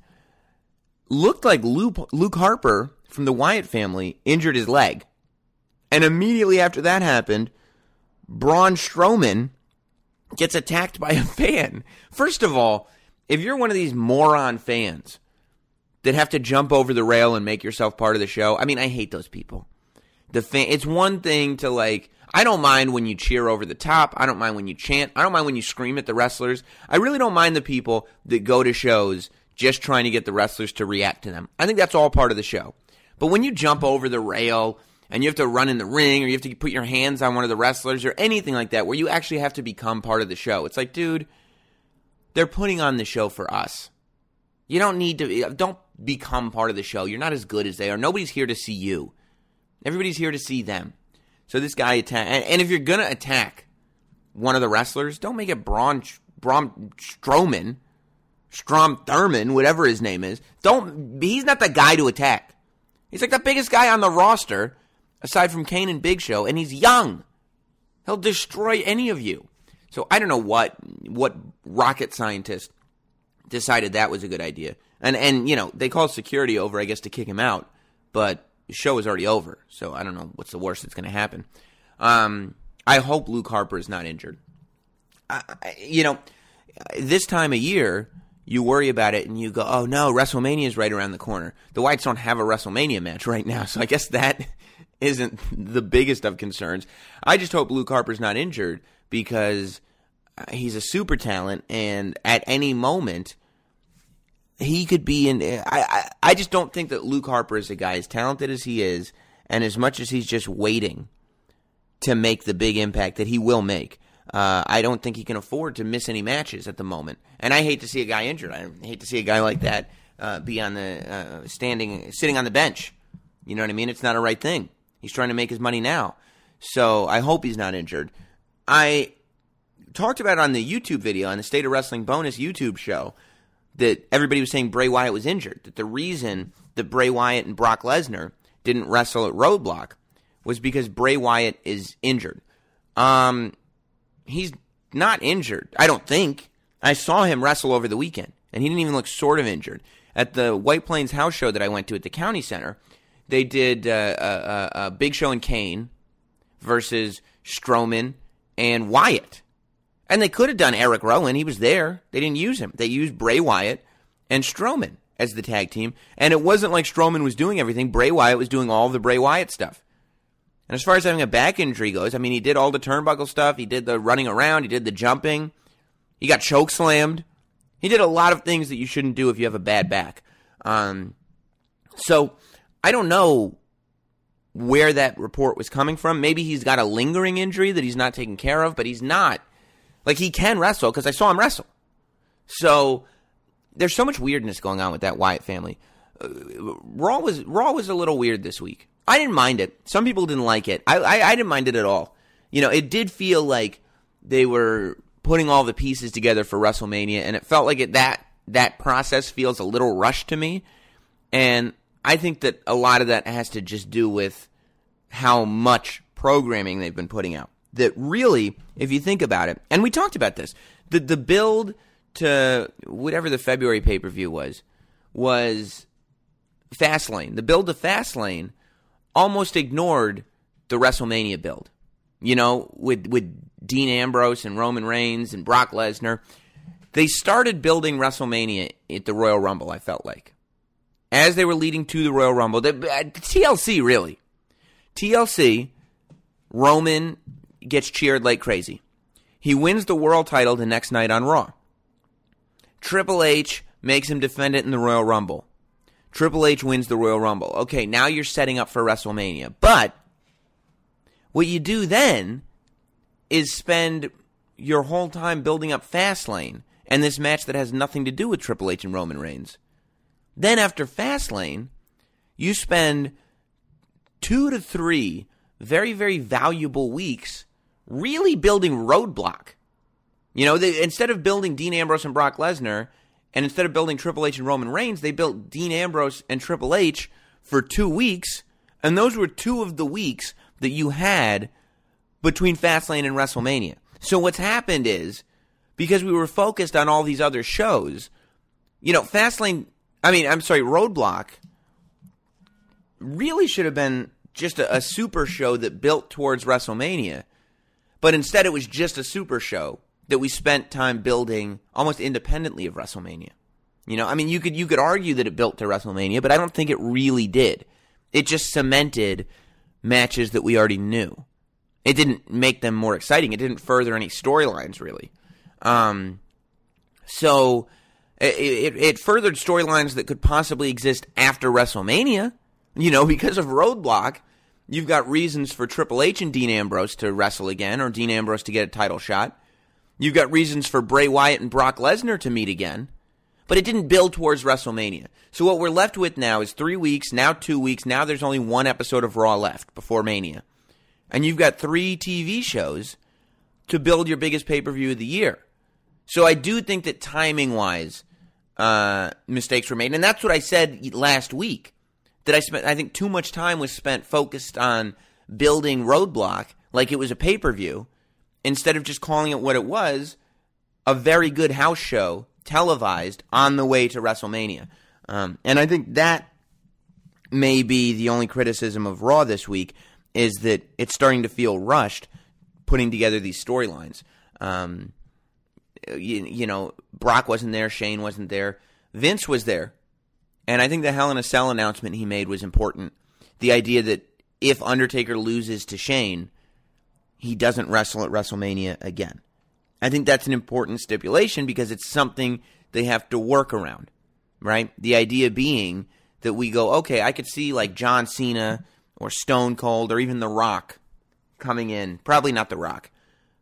looked like Luke, Luke Harper from the Wyatt family injured his leg, and immediately after that happened, Braun Strowman gets attacked by a fan. First of all, if you're one of these moron fans that have to jump over the rail and make yourself part of the show. I mean, I hate those people. The fan, it's one thing to like. I don't mind when you cheer over the top. I don't mind when you chant. I don't mind when you scream at the wrestlers. I really don't mind the people that go to shows just trying to get the wrestlers to react to them. I think that's all part of the show. But when you jump over the rail and you have to run in the ring or you have to put your hands on one of the wrestlers or anything like that where you actually have to become part of the show, it's like, dude, they're putting on the show for us. You don't need to, don't become part of the show. You're not as good as they are. Nobody's here to see you. Everybody's here to see them. So this guy attack, and, if you're gonna attack one of the wrestlers, don't make it Braun, Braun Strowman, Strom Thurmond, whatever his name is. Don't. He's not the guy to attack. He's like the biggest guy on the roster, aside from Kane and Big Show, and he's young. He'll destroy any of you. So I don't know what what rocket scientist decided that was a good idea. And and you know they called security over, I guess, to kick him out, but the show is already over. So I don't know what's the worst that's going to happen. Um, I hope Luke Harper is not injured. I, I, you know, this time of year, you worry about it and you go, oh no, WrestleMania is right around the corner. The Wyatts don't have a WrestleMania match right now, so I guess that isn't the biggest of concerns. I just hope Luke Harper's not injured because he's a super talent, and at any moment he could be in. I, I I just don't think that Luke Harper is a guy as talented as he is, and as much as he's just waiting to make the big impact that he will make. Uh, I don't think he can afford to miss any matches at the moment, and I hate to see a guy injured. I hate to see a guy like that uh, be on the uh, standing, sitting on the bench. You know what I mean? It's not a right thing. He's trying to make his money now, so I hope he's not injured. I talked about it on the YouTube video on the State of Wrestling bonus YouTube show that everybody was saying Bray Wyatt was injured. That the reason that Bray Wyatt and Brock Lesnar didn't wrestle at Roadblock was because Bray Wyatt is injured. Um, he's not injured. I don't think. I saw him wrestle over the weekend, and he didn't even look sort of injured. At the White Plains house show that I went to at the county center, they did uh, a, a, a Big Show and Kane versus Strowman and Wyatt. And they could have done Eric Rowan. He was there. They didn't use him. They used Bray Wyatt and Strowman as the tag team. And it wasn't like Strowman was doing everything. Bray Wyatt was doing all the Bray Wyatt stuff. And as far as having a back injury goes, I mean, he did all the turnbuckle stuff. He did the running around. He did the jumping. He got choke slammed. He did a lot of things that you shouldn't do if you have a bad back. Um, so I don't know where that report was coming from. Maybe he's got a lingering injury that he's not taking care of, but he's not. Like he can wrestle because I saw him wrestle. So there's so much weirdness going on with that Wyatt family. Uh, Raw was Raw was a little weird this week. I didn't mind it. Some people didn't like it. I, I, I didn't mind it at all. You know, it did feel like they were putting all the pieces together for WrestleMania, and it felt like it that that process feels a little rushed to me. And I think that a lot of that has to just do with how much programming they've been putting out. That really, if you think about it, and we talked about this, the the build to whatever the February pay per view was was Fastlane. The build to Fastlane almost ignored the WrestleMania build. You know, with with Dean Ambrose and Roman Reigns and Brock Lesnar, they started building WrestleMania at the Royal Rumble. I felt like as they were leading to the Royal Rumble, the, uh, TLC really, TLC, Roman gets cheered like crazy. He wins the world title the next night on Raw. Triple H makes him defend it in the Royal Rumble. Triple H wins the Royal Rumble. Okay, now you're setting up for WrestleMania. But what you do then is spend your whole time building up Fastlane and this match that has nothing to do with Triple H and Roman Reigns. Then after Fastlane, you spend two to three very, very valuable weeks really building Roadblock. You know, they, instead of building Dean Ambrose and Brock Lesnar, and instead of building Triple H and Roman Reigns, they built Dean Ambrose and Triple H for two weeks, and those were two of the weeks that you had between Fastlane and WrestleMania. So what's happened is because we were focused on all these other shows, you know, Fastlane. I mean, I'm sorry, Roadblock really should have been just a, a super show that built towards WrestleMania, but instead it was just a super show that we spent time building almost independently of WrestleMania. You know, I mean, you could you could argue that it built to WrestleMania, but I don't think it really did. It just cemented matches that we already knew. It didn't make them more exciting. It didn't further any storylines really. Um, so, It, it, it furthered storylines that could possibly exist after WrestleMania. You know, because of Roadblock, you've got reasons for Triple H and Dean Ambrose to wrestle again, or Dean Ambrose to get a title shot. You've got reasons for Bray Wyatt and Brock Lesnar to meet again. But it didn't build towards WrestleMania. So what we're left with now is three weeks, now two weeks, now there's only one episode of Raw left before Mania. And you've got three TV shows to build your biggest pay per view of the year. So I do think that timing wise, uh, mistakes were made. And that's what I said last week. That I spent, I think too much time was spent focused on building Roadblock like it was a pay per view instead of just calling it what it was a very good house show televised on the way to WrestleMania. Um, and I think that may be the only criticism of Raw this week is that it's starting to feel rushed putting together these storylines. Um, Uh, you, you, know, Brock wasn't there, Shane wasn't there, Vince was there. And I think the Hell in a Cell announcement he made was important. The idea that if Undertaker loses to Shane, he doesn't wrestle at WrestleMania again. I think that's an important stipulation because it's something they have to work around, right? The idea being that we go, okay, I could see like John Cena or Stone Cold or even The Rock coming in, probably not The Rock,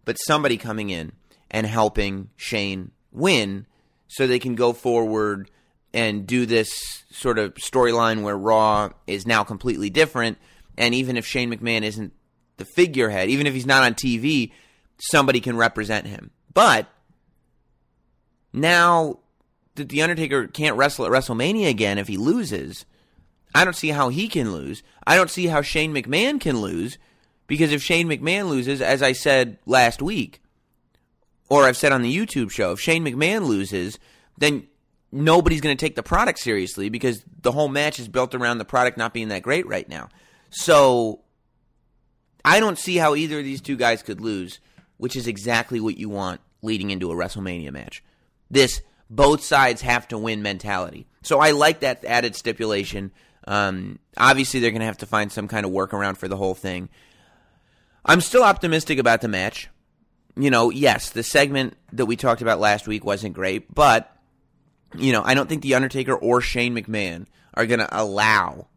but somebody coming in and helping Shane win so they can go forward and do this sort of storyline where Raw is now completely different. And even if Shane McMahon isn't the figurehead, even if he's not on TV, somebody can represent him. But now that The Undertaker can't wrestle at WrestleMania again if he loses, I don't see how he can lose. I don't see how Shane McMahon can lose because if Shane McMahon loses, as I said last week, or I've said on the YouTube show, if Shane McMahon loses, then nobody's going to take the product seriously because the whole match is built around the product not being that great right now. So I don't see how either of these two guys could lose which is exactly what you want leading into a WrestleMania match. This both sides have to win mentality. So I like that added stipulation. Um, obviously, they're going to have to find some kind of workaround for the whole thing. I'm still optimistic about the match. You know, yes, the segment that we talked about last week wasn't great, but, you know, I don't think The Undertaker or Shane McMahon are going to allow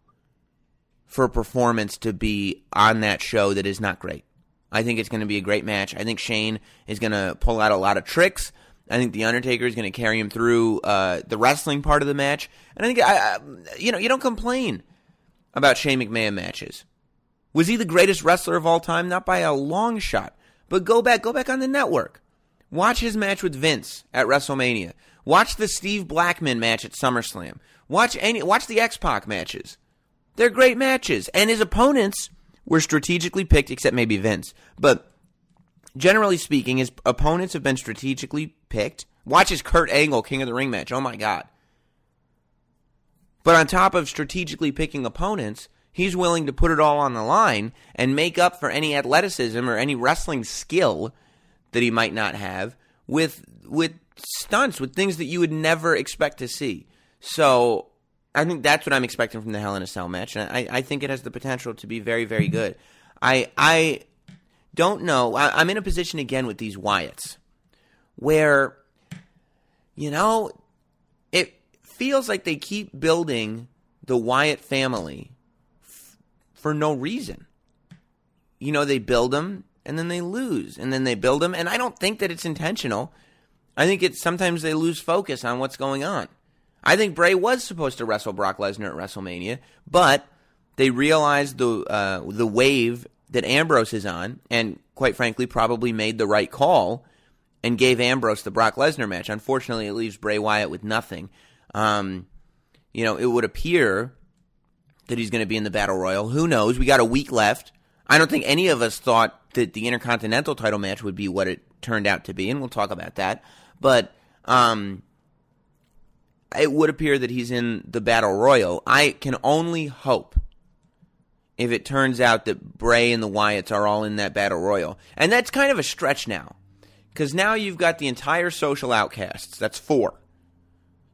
for a performance to be on that show that is not great. I think it's going to be a great match. I think Shane is going to pull out a lot of tricks. I think the Undertaker is going to carry him through uh, the wrestling part of the match, and I think I, I, you know you don't complain about Shane McMahon matches. Was he the greatest wrestler of all time? Not by a long shot. But go back, go back on the network. Watch his match with Vince at WrestleMania. Watch the Steve Blackman match at SummerSlam. Watch any, watch the X Pac matches. They're great matches, and his opponents were strategically picked, except maybe Vince. But generally speaking, his opponents have been strategically picked. Watch his Kurt Angle King of the Ring match. Oh my God. But on top of strategically picking opponents, he's willing to put it all on the line and make up for any athleticism or any wrestling skill that he might not have with with stunts, with things that you would never expect to see. So I think that's what I'm expecting from the Hell in a Cell match, and I, I think it has the potential to be very, very good. I I don't know. I, I'm in a position again with these Wyatts where, you know, it feels like they keep building the Wyatt family for no reason. You know, they build them and then they lose, and then they build them, and I don't think that it's intentional. I think it's sometimes they lose focus on what's going on. I think Bray was supposed to wrestle Brock Lesnar at WrestleMania, but they realized the uh, the wave that Ambrose is on, and quite frankly, probably made the right call and gave Ambrose the Brock Lesnar match. Unfortunately, it leaves Bray Wyatt with nothing. Um, you know, it would appear that he's going to be in the Battle Royal. Who knows? We got a week left. I don't think any of us thought that the Intercontinental title match would be what it turned out to be, and we'll talk about that. But um, it would appear that he's in the battle royal. I can only hope if it turns out that Bray and the Wyatts are all in that battle royal. And that's kind of a stretch now. Because now you've got the entire social outcasts. That's four.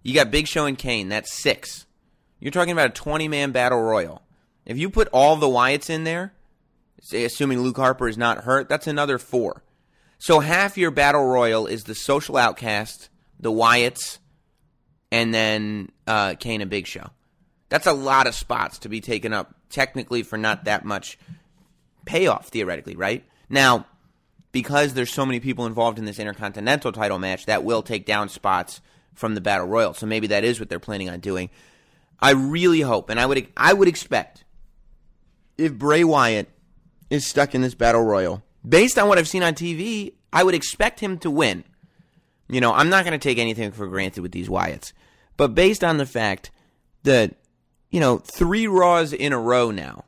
You got Big Show and Kane. That's six. You're talking about a 20 man battle royal. If you put all the Wyatts in there, assuming Luke Harper is not hurt, that's another four. So half your battle royal is the social outcast, the Wyatts, and then uh, Kane and Big Show. That's a lot of spots to be taken up technically for not that much payoff theoretically, right? Now, because there's so many people involved in this Intercontinental title match, that will take down spots from the Battle Royal. So maybe that is what they're planning on doing. I really hope, and I would I would expect if Bray Wyatt is stuck in this Battle Royal, based on what I've seen on TV, I would expect him to win. You know, I'm not going to take anything for granted with these Wyatts, but based on the fact that you know three Raws in a row now,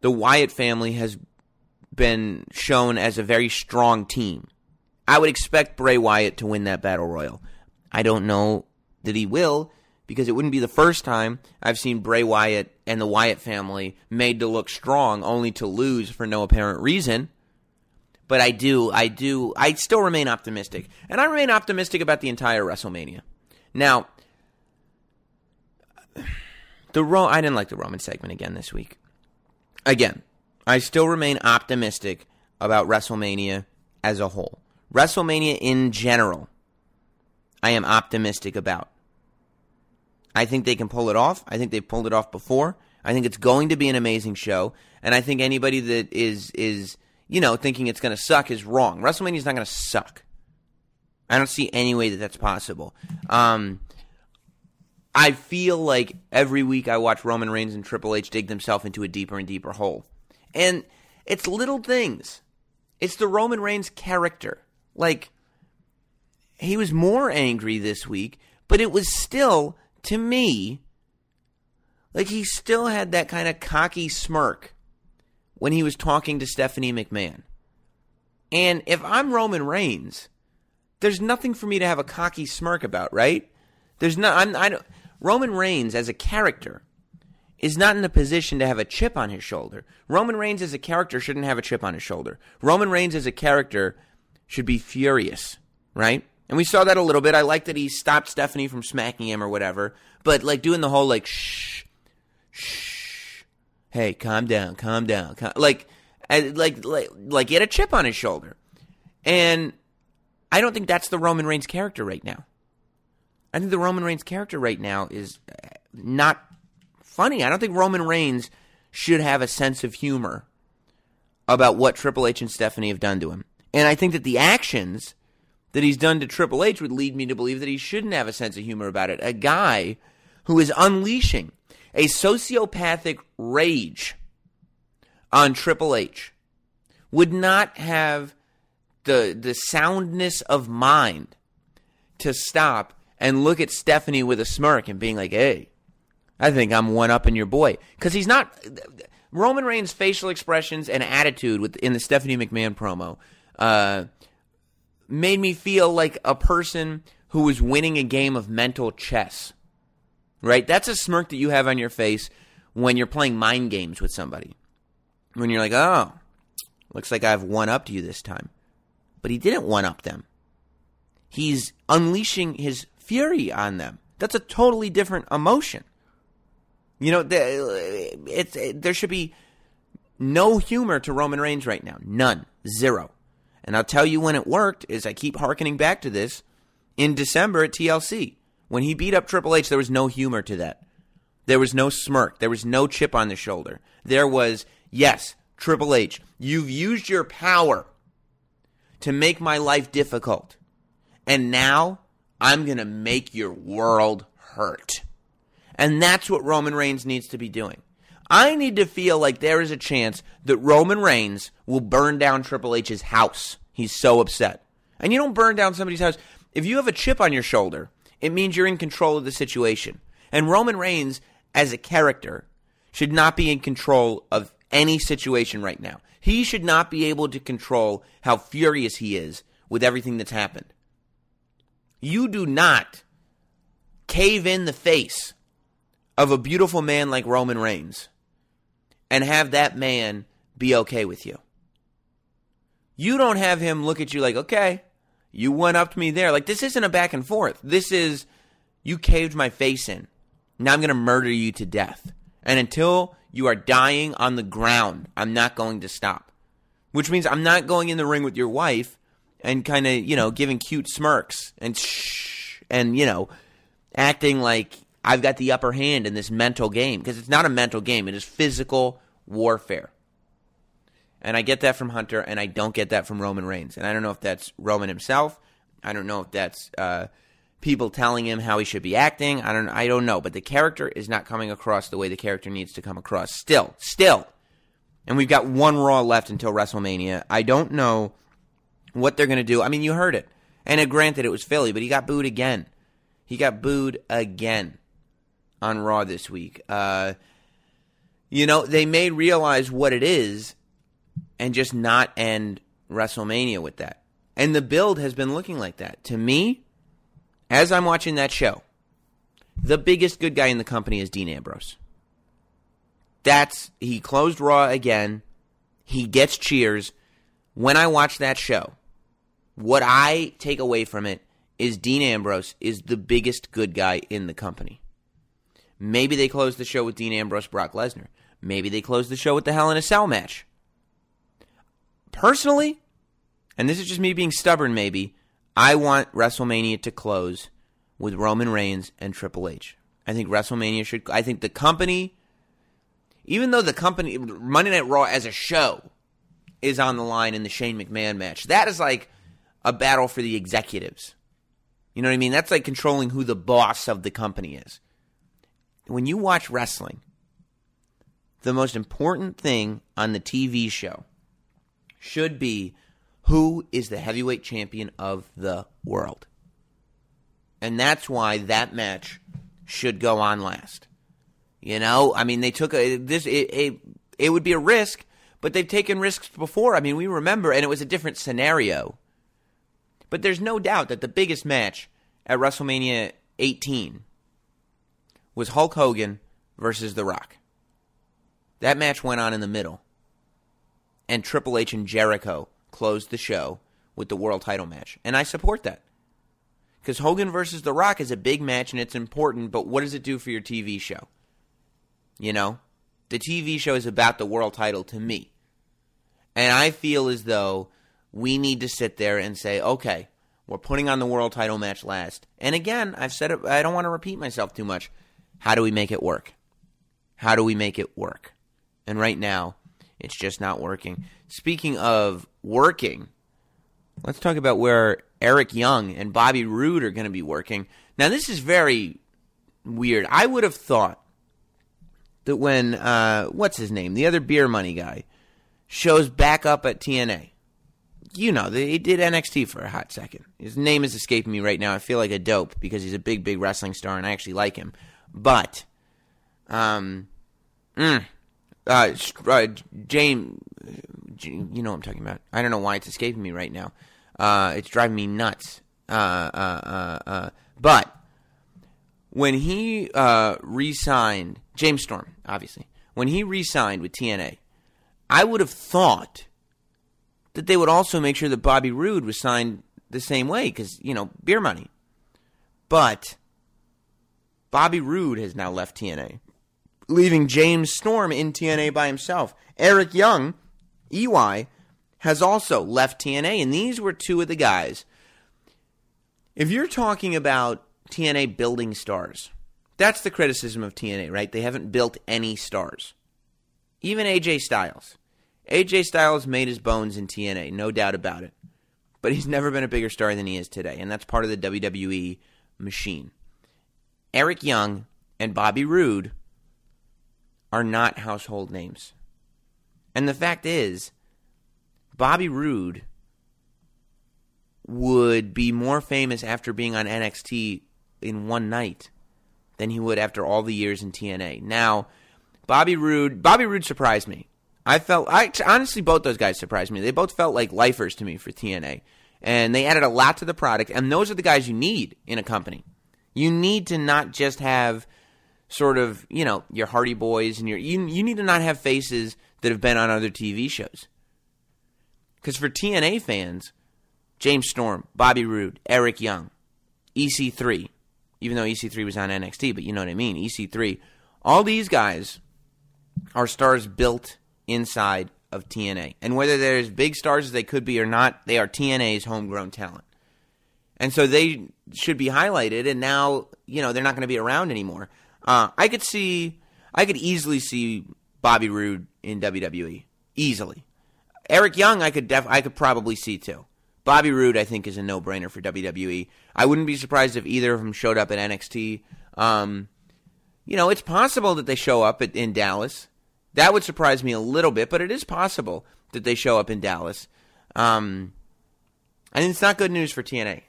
the Wyatt family has been shown as a very strong team. I would expect Bray Wyatt to win that battle royal. I don't know that he will because it wouldn't be the first time I've seen Bray Wyatt and the Wyatt family made to look strong only to lose for no apparent reason. But I do, I do, I still remain optimistic. And I remain optimistic about the entire WrestleMania. Now, the Ro- I didn't like the Roman segment again this week. Again, I still remain optimistic about WrestleMania as a whole. WrestleMania in general, I am optimistic about. I think they can pull it off. I think they've pulled it off before. I think it's going to be an amazing show, and I think anybody that is is you know thinking it's going to suck is wrong. WrestleMania is not going to suck. I don't see any way that that's possible. Um, I feel like every week I watch Roman Reigns and Triple H dig themselves into a deeper and deeper hole. And it's little things. It's the Roman Reigns character. Like, he was more angry this week, but it was still, to me, like he still had that kind of cocky smirk when he was talking to Stephanie McMahon. And if I'm Roman Reigns, there's nothing for me to have a cocky smirk about, right? There's not. I'm, I don't. Roman Reigns as a character is not in a position to have a chip on his shoulder. Roman Reigns as a character shouldn't have a chip on his shoulder. Roman Reigns as a character should be furious, right? And we saw that a little bit. I like that he stopped Stephanie from smacking him or whatever, but like doing the whole like shh, shh, hey, calm down, calm down, calm, like, like, like, like he had a chip on his shoulder, and I don't think that's the Roman Reigns character right now. I think the Roman Reigns character right now is uh, not funny. I don't think Roman Reigns should have a sense of humor about what Triple H and Stephanie have done to him. And I think that the actions that he's done to Triple H would lead me to believe that he shouldn't have a sense of humor about it. A guy who is unleashing a sociopathic rage on Triple H would not have the the soundness of mind to stop and look at Stephanie with a smirk and being like, "Hey, I think I'm one up in your boy," because he's not. Roman Reigns' facial expressions and attitude with, in the Stephanie McMahon promo uh, made me feel like a person who was winning a game of mental chess. Right? That's a smirk that you have on your face when you're playing mind games with somebody. When you're like, "Oh, looks like I've one upped you this time," but he didn't one up them. He's unleashing his fury on them. That's a totally different emotion. You know, it's it, there should be no humor to Roman Reigns right now. None. Zero. And I'll tell you when it worked is I keep harkening back to this in December at TLC. When he beat up Triple H, there was no humor to that. There was no smirk. There was no chip on the shoulder. There was, yes, Triple H, you've used your power to make my life difficult. And now I'm going to make your world hurt. And that's what Roman Reigns needs to be doing. I need to feel like there is a chance that Roman Reigns will burn down Triple H's house. He's so upset. And you don't burn down somebody's house. If you have a chip on your shoulder, it means you're in control of the situation. And Roman Reigns, as a character, should not be in control of any situation right now. He should not be able to control how furious he is with everything that's happened. You do not cave in the face of a beautiful man like Roman Reigns and have that man be okay with you. You don't have him look at you like, okay, you went up to me there. Like, this isn't a back and forth. This is, you caved my face in. Now I'm going to murder you to death. And until you are dying on the ground, I'm not going to stop. Which means I'm not going in the ring with your wife and kind of, you know, giving cute smirks and shh and, you know, acting like I've got the upper hand in this mental game because it's not a mental game, it is physical warfare. And I get that from Hunter, and I don't get that from Roman Reigns. And I don't know if that's Roman himself. I don't know if that's uh, people telling him how he should be acting. I don't. I don't know. But the character is not coming across the way the character needs to come across. Still, still, and we've got one Raw left until WrestleMania. I don't know what they're going to do. I mean, you heard it. And uh, granted, it was Philly, but he got booed again. He got booed again on Raw this week. Uh, you know, they may realize what it is and just not end WrestleMania with that. And the build has been looking like that. To me, as I'm watching that show, the biggest good guy in the company is Dean Ambrose. That's he closed Raw again. He gets cheers. When I watch that show, what I take away from it is Dean Ambrose is the biggest good guy in the company. Maybe they close the show with Dean Ambrose, Brock Lesnar. Maybe they close the show with the Hell in a Cell match. Personally, and this is just me being stubborn, maybe, I want WrestleMania to close with Roman Reigns and Triple H. I think WrestleMania should. I think the company, even though the company Monday Night Raw as a show is on the line in the Shane McMahon match, that is like a battle for the executives. You know what I mean? That's like controlling who the boss of the company is. When you watch wrestling, the most important thing on the TV show should be who is the heavyweight champion of the world. And that's why that match should go on last. You know, I mean, they took a this it, it, it would be a risk, but they've taken risks before. I mean, we remember, and it was a different scenario. But there's no doubt that the biggest match at WrestleMania 18 was Hulk Hogan versus The Rock. That match went on in the middle. And Triple H and Jericho closed the show with the world title match. And I support that. Because Hogan versus The Rock is a big match and it's important, but what does it do for your TV show? You know? The TV show is about the world title to me. And I feel as though we need to sit there and say, okay, we're putting on the world title match last. And again, I've said it, I don't want to repeat myself too much. How do we make it work? How do we make it work? And right now, it's just not working. Speaking of working, let's talk about where Eric Young and Bobby Roode are going to be working. Now, this is very weird. I would have thought that when, uh, what's his name? The other beer money guy shows back up at TNA. You know, he did NXT for a hot second. His name is escaping me right now. I feel like a dope because he's a big, big wrestling star and I actually like him. But, um, mm, uh, uh, James, you know what I'm talking about. I don't know why it's escaping me right now. Uh, it's driving me nuts. Uh, uh, uh, uh but when he uh, re-signed James Storm, obviously, when he re-signed with TNA, I would have thought that they would also make sure that Bobby Roode was signed the same way because you know beer money. But Bobby Roode has now left TNA leaving James Storm in TNA by himself. Eric Young, EY, has also left TNA, and these were two of the guys. If you're talking about TNA building stars, that's the criticism of TNA, right? They haven't built any stars. Even AJ Styles. AJ Styles made his bones in TNA, no doubt about it. But he's never been a bigger star than he is today, and that's part of the WWE machine. Eric Young and Bobby Roode are not household names. And the fact is, Bobby Roode would be more famous after being on NXT in one night than he would after all the years in TNA. Now, Bobby Roode, Bobby Roode surprised me. I felt, I honestly, both those guys surprised me. They both felt like lifers to me for TNA, and they added a lot to the product. And those are the guys you need in a company. You need to not just have sort of, you know, your Hardy Boys and your you you need to not have faces that have been on other TV shows. Cuz for TNA fans, James Storm, Bobby Roode, Eric Young, EC3, even though EC3 was on NXT, but you know what I mean, EC3, all these guys are stars built inside of TNA. And whether they're as big stars as they could be or not, they are TNA's homegrown talent. And so they should be highlighted. And now you know they're not going to be around anymore. Uh, I could see, I could easily see Bobby Roode in WWE easily. Eric Young, I could def- I could probably see too. Bobby Roode, I think, is a no brainer for WWE. I wouldn't be surprised if either of them showed up at NXT. Um, you know, it's possible that they show up at, in Dallas. That would surprise me a little bit, but it is possible that they show up in Dallas. Um, and it's not good news for TNA.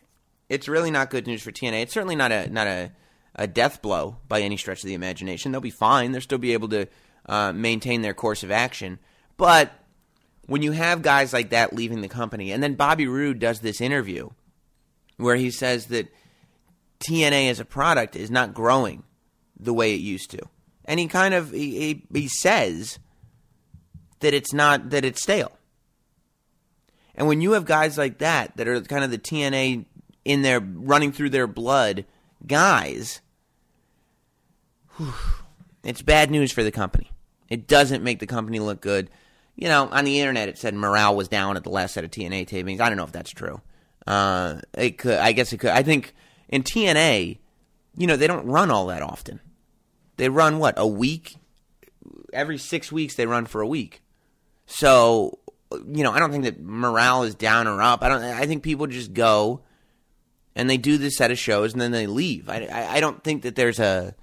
It's really not good news for TNA. It's certainly not a not a, a death blow by any stretch of the imagination. They'll be fine. They'll still be able to uh, maintain their course of action. But when you have guys like that leaving the company, and then Bobby Roode does this interview where he says that TNA as a product is not growing the way it used to, and he kind of he, he, he says that it's not that it's stale. And when you have guys like that that are kind of the TNA in their running through their blood guys, whew, it's bad news for the company. It doesn't make the company look good you know, on the internet it said morale was down at the last set of TNA tapings. I don't know if that's true. Uh, it could. I guess it could. I think in TNA, you know, they don't run all that often. They run what a week. Every six weeks, they run for a week. So, you know, I don't think that morale is down or up. I don't. I think people just go and they do this set of shows and then they leave. I, I, I don't think that there's a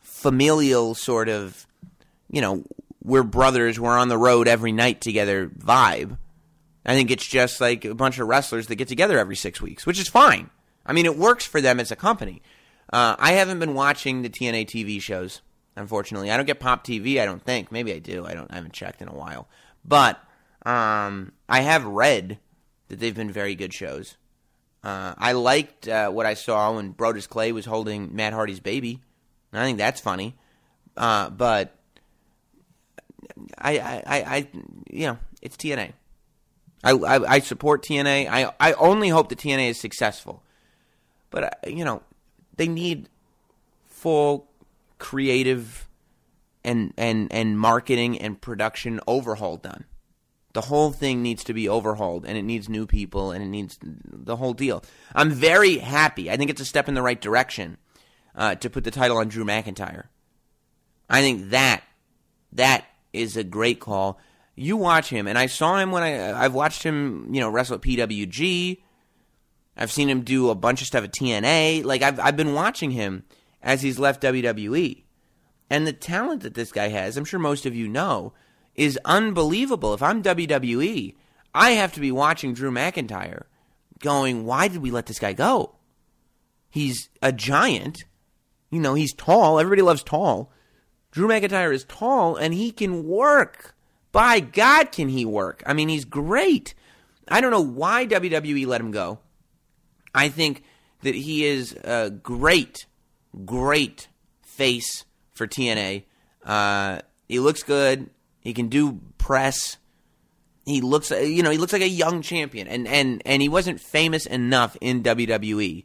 familial sort of, you know, we're brothers, we're on the road every night together vibe. I think it's just like a bunch of wrestlers that get together every six weeks, which is fine. I mean, it works for them as a company. Uh, I haven't been watching the TNA TV shows, unfortunately. I don't get Pop TV. I don't think. Maybe I do. I don't. I haven't checked in a while. But um, I have read that they've been very good shows. Uh, I liked uh, what I saw when Brodus Clay was holding Matt Hardy's baby. I think that's funny. Uh, but I, I, I, you know, it's TNA. I, I, I, support TNA. I, I only hope that TNA is successful. But, uh, you know, they need full creative and, and, and marketing and production overhaul done. The whole thing needs to be overhauled, and it needs new people, and it needs the whole deal. I'm very happy. I think it's a step in the right direction uh, to put the title on Drew McIntyre. I think that that is a great call. You watch him, and I saw him when I I've watched him, you know, wrestle at PWG. I've seen him do a bunch of stuff at TNA. Like I've I've been watching him as he's left WWE. And the talent that this guy has, I'm sure most of you know, is unbelievable. If I'm WWE, I have to be watching Drew McIntyre going, why did we let this guy go? He's a giant. You know, he's tall. Everybody loves tall. Drew McIntyre is tall and he can work. By God, can he work? I mean, he's great. I don't know why WWE let him go. I think that he is a great, great face for TNA. Uh, he looks good. He can do press. He looks, you know, he looks like a young champion, and and and he wasn't famous enough in WWE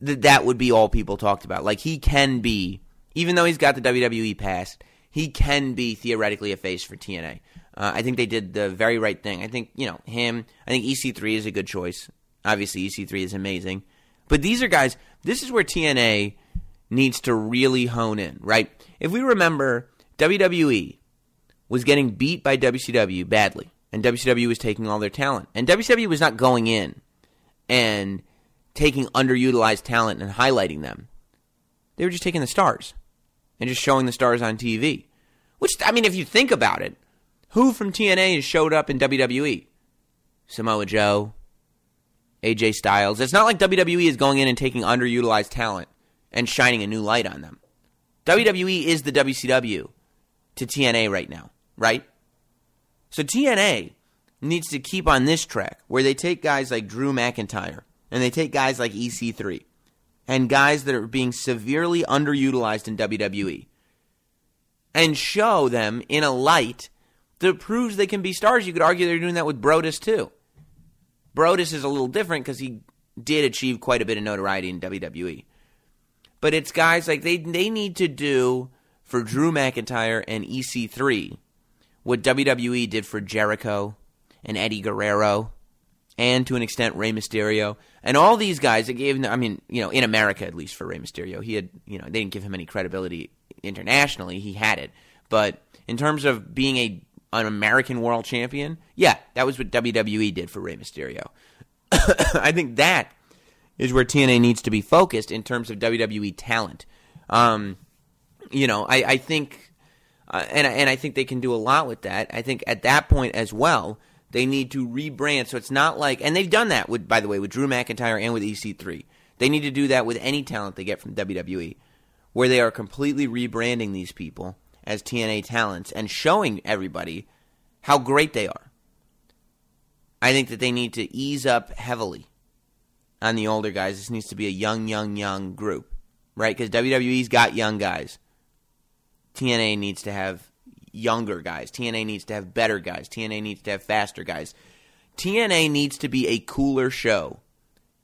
that that would be all people talked about. Like he can be even though he's got the WWE pass, he can be theoretically a face for TNA. Uh, I think they did the very right thing. I think, you know, him, I think EC3 is a good choice. Obviously, EC3 is amazing. But these are guys, this is where TNA needs to really hone in, right? If we remember, WWE was getting beat by WCW badly, and WCW was taking all their talent. And WCW was not going in and taking underutilized talent and highlighting them. They were just taking the stars and just showing the stars on TV. Which, I mean, if you think about it, who from TNA has showed up in WWE? Samoa Joe, AJ Styles. It's not like WWE is going in and taking underutilized talent and shining a new light on them. WWE is the WCW to TNA right now, right? So TNA needs to keep on this track where they take guys like Drew McIntyre and they take guys like EC3 and guys that are being severely underutilized in WWE and show them in a light that proves they can be stars. You could argue they're doing that with Brodus too. Brodus is a little different because he did achieve quite a bit of notoriety in WWE. But it's guys like they they need to do for Drew McIntyre and EC3 what WWE did for Jericho and Eddie Guerrero and to an extent Rey Mysterio, and all these guys that gave. I mean, you know, in America at least for Rey Mysterio, he had you know they didn't give him any credibility internationally. He had it, but in terms of being a an American world champion, yeah, that was what WWE did for Rey Mysterio. I think that is where TNA needs to be focused in terms of WWE talent. Um, you know, I, I think, uh, and and I think they can do a lot with that. I think at that point as well, they need to rebrand. So it's not like, and they've done that with, by the way, with Drew McIntyre and with EC3. They need to do that with any talent they get from WWE, where they are completely rebranding these people as TNA talents and showing everybody how great they are. I think that they need to ease up heavily on the older guys. This needs to be a young, young, young group, right? Because WWE's got young guys. TNA needs to have younger guys. TNA needs to have better guys. TNA needs to have faster guys. TNA needs to be a cooler show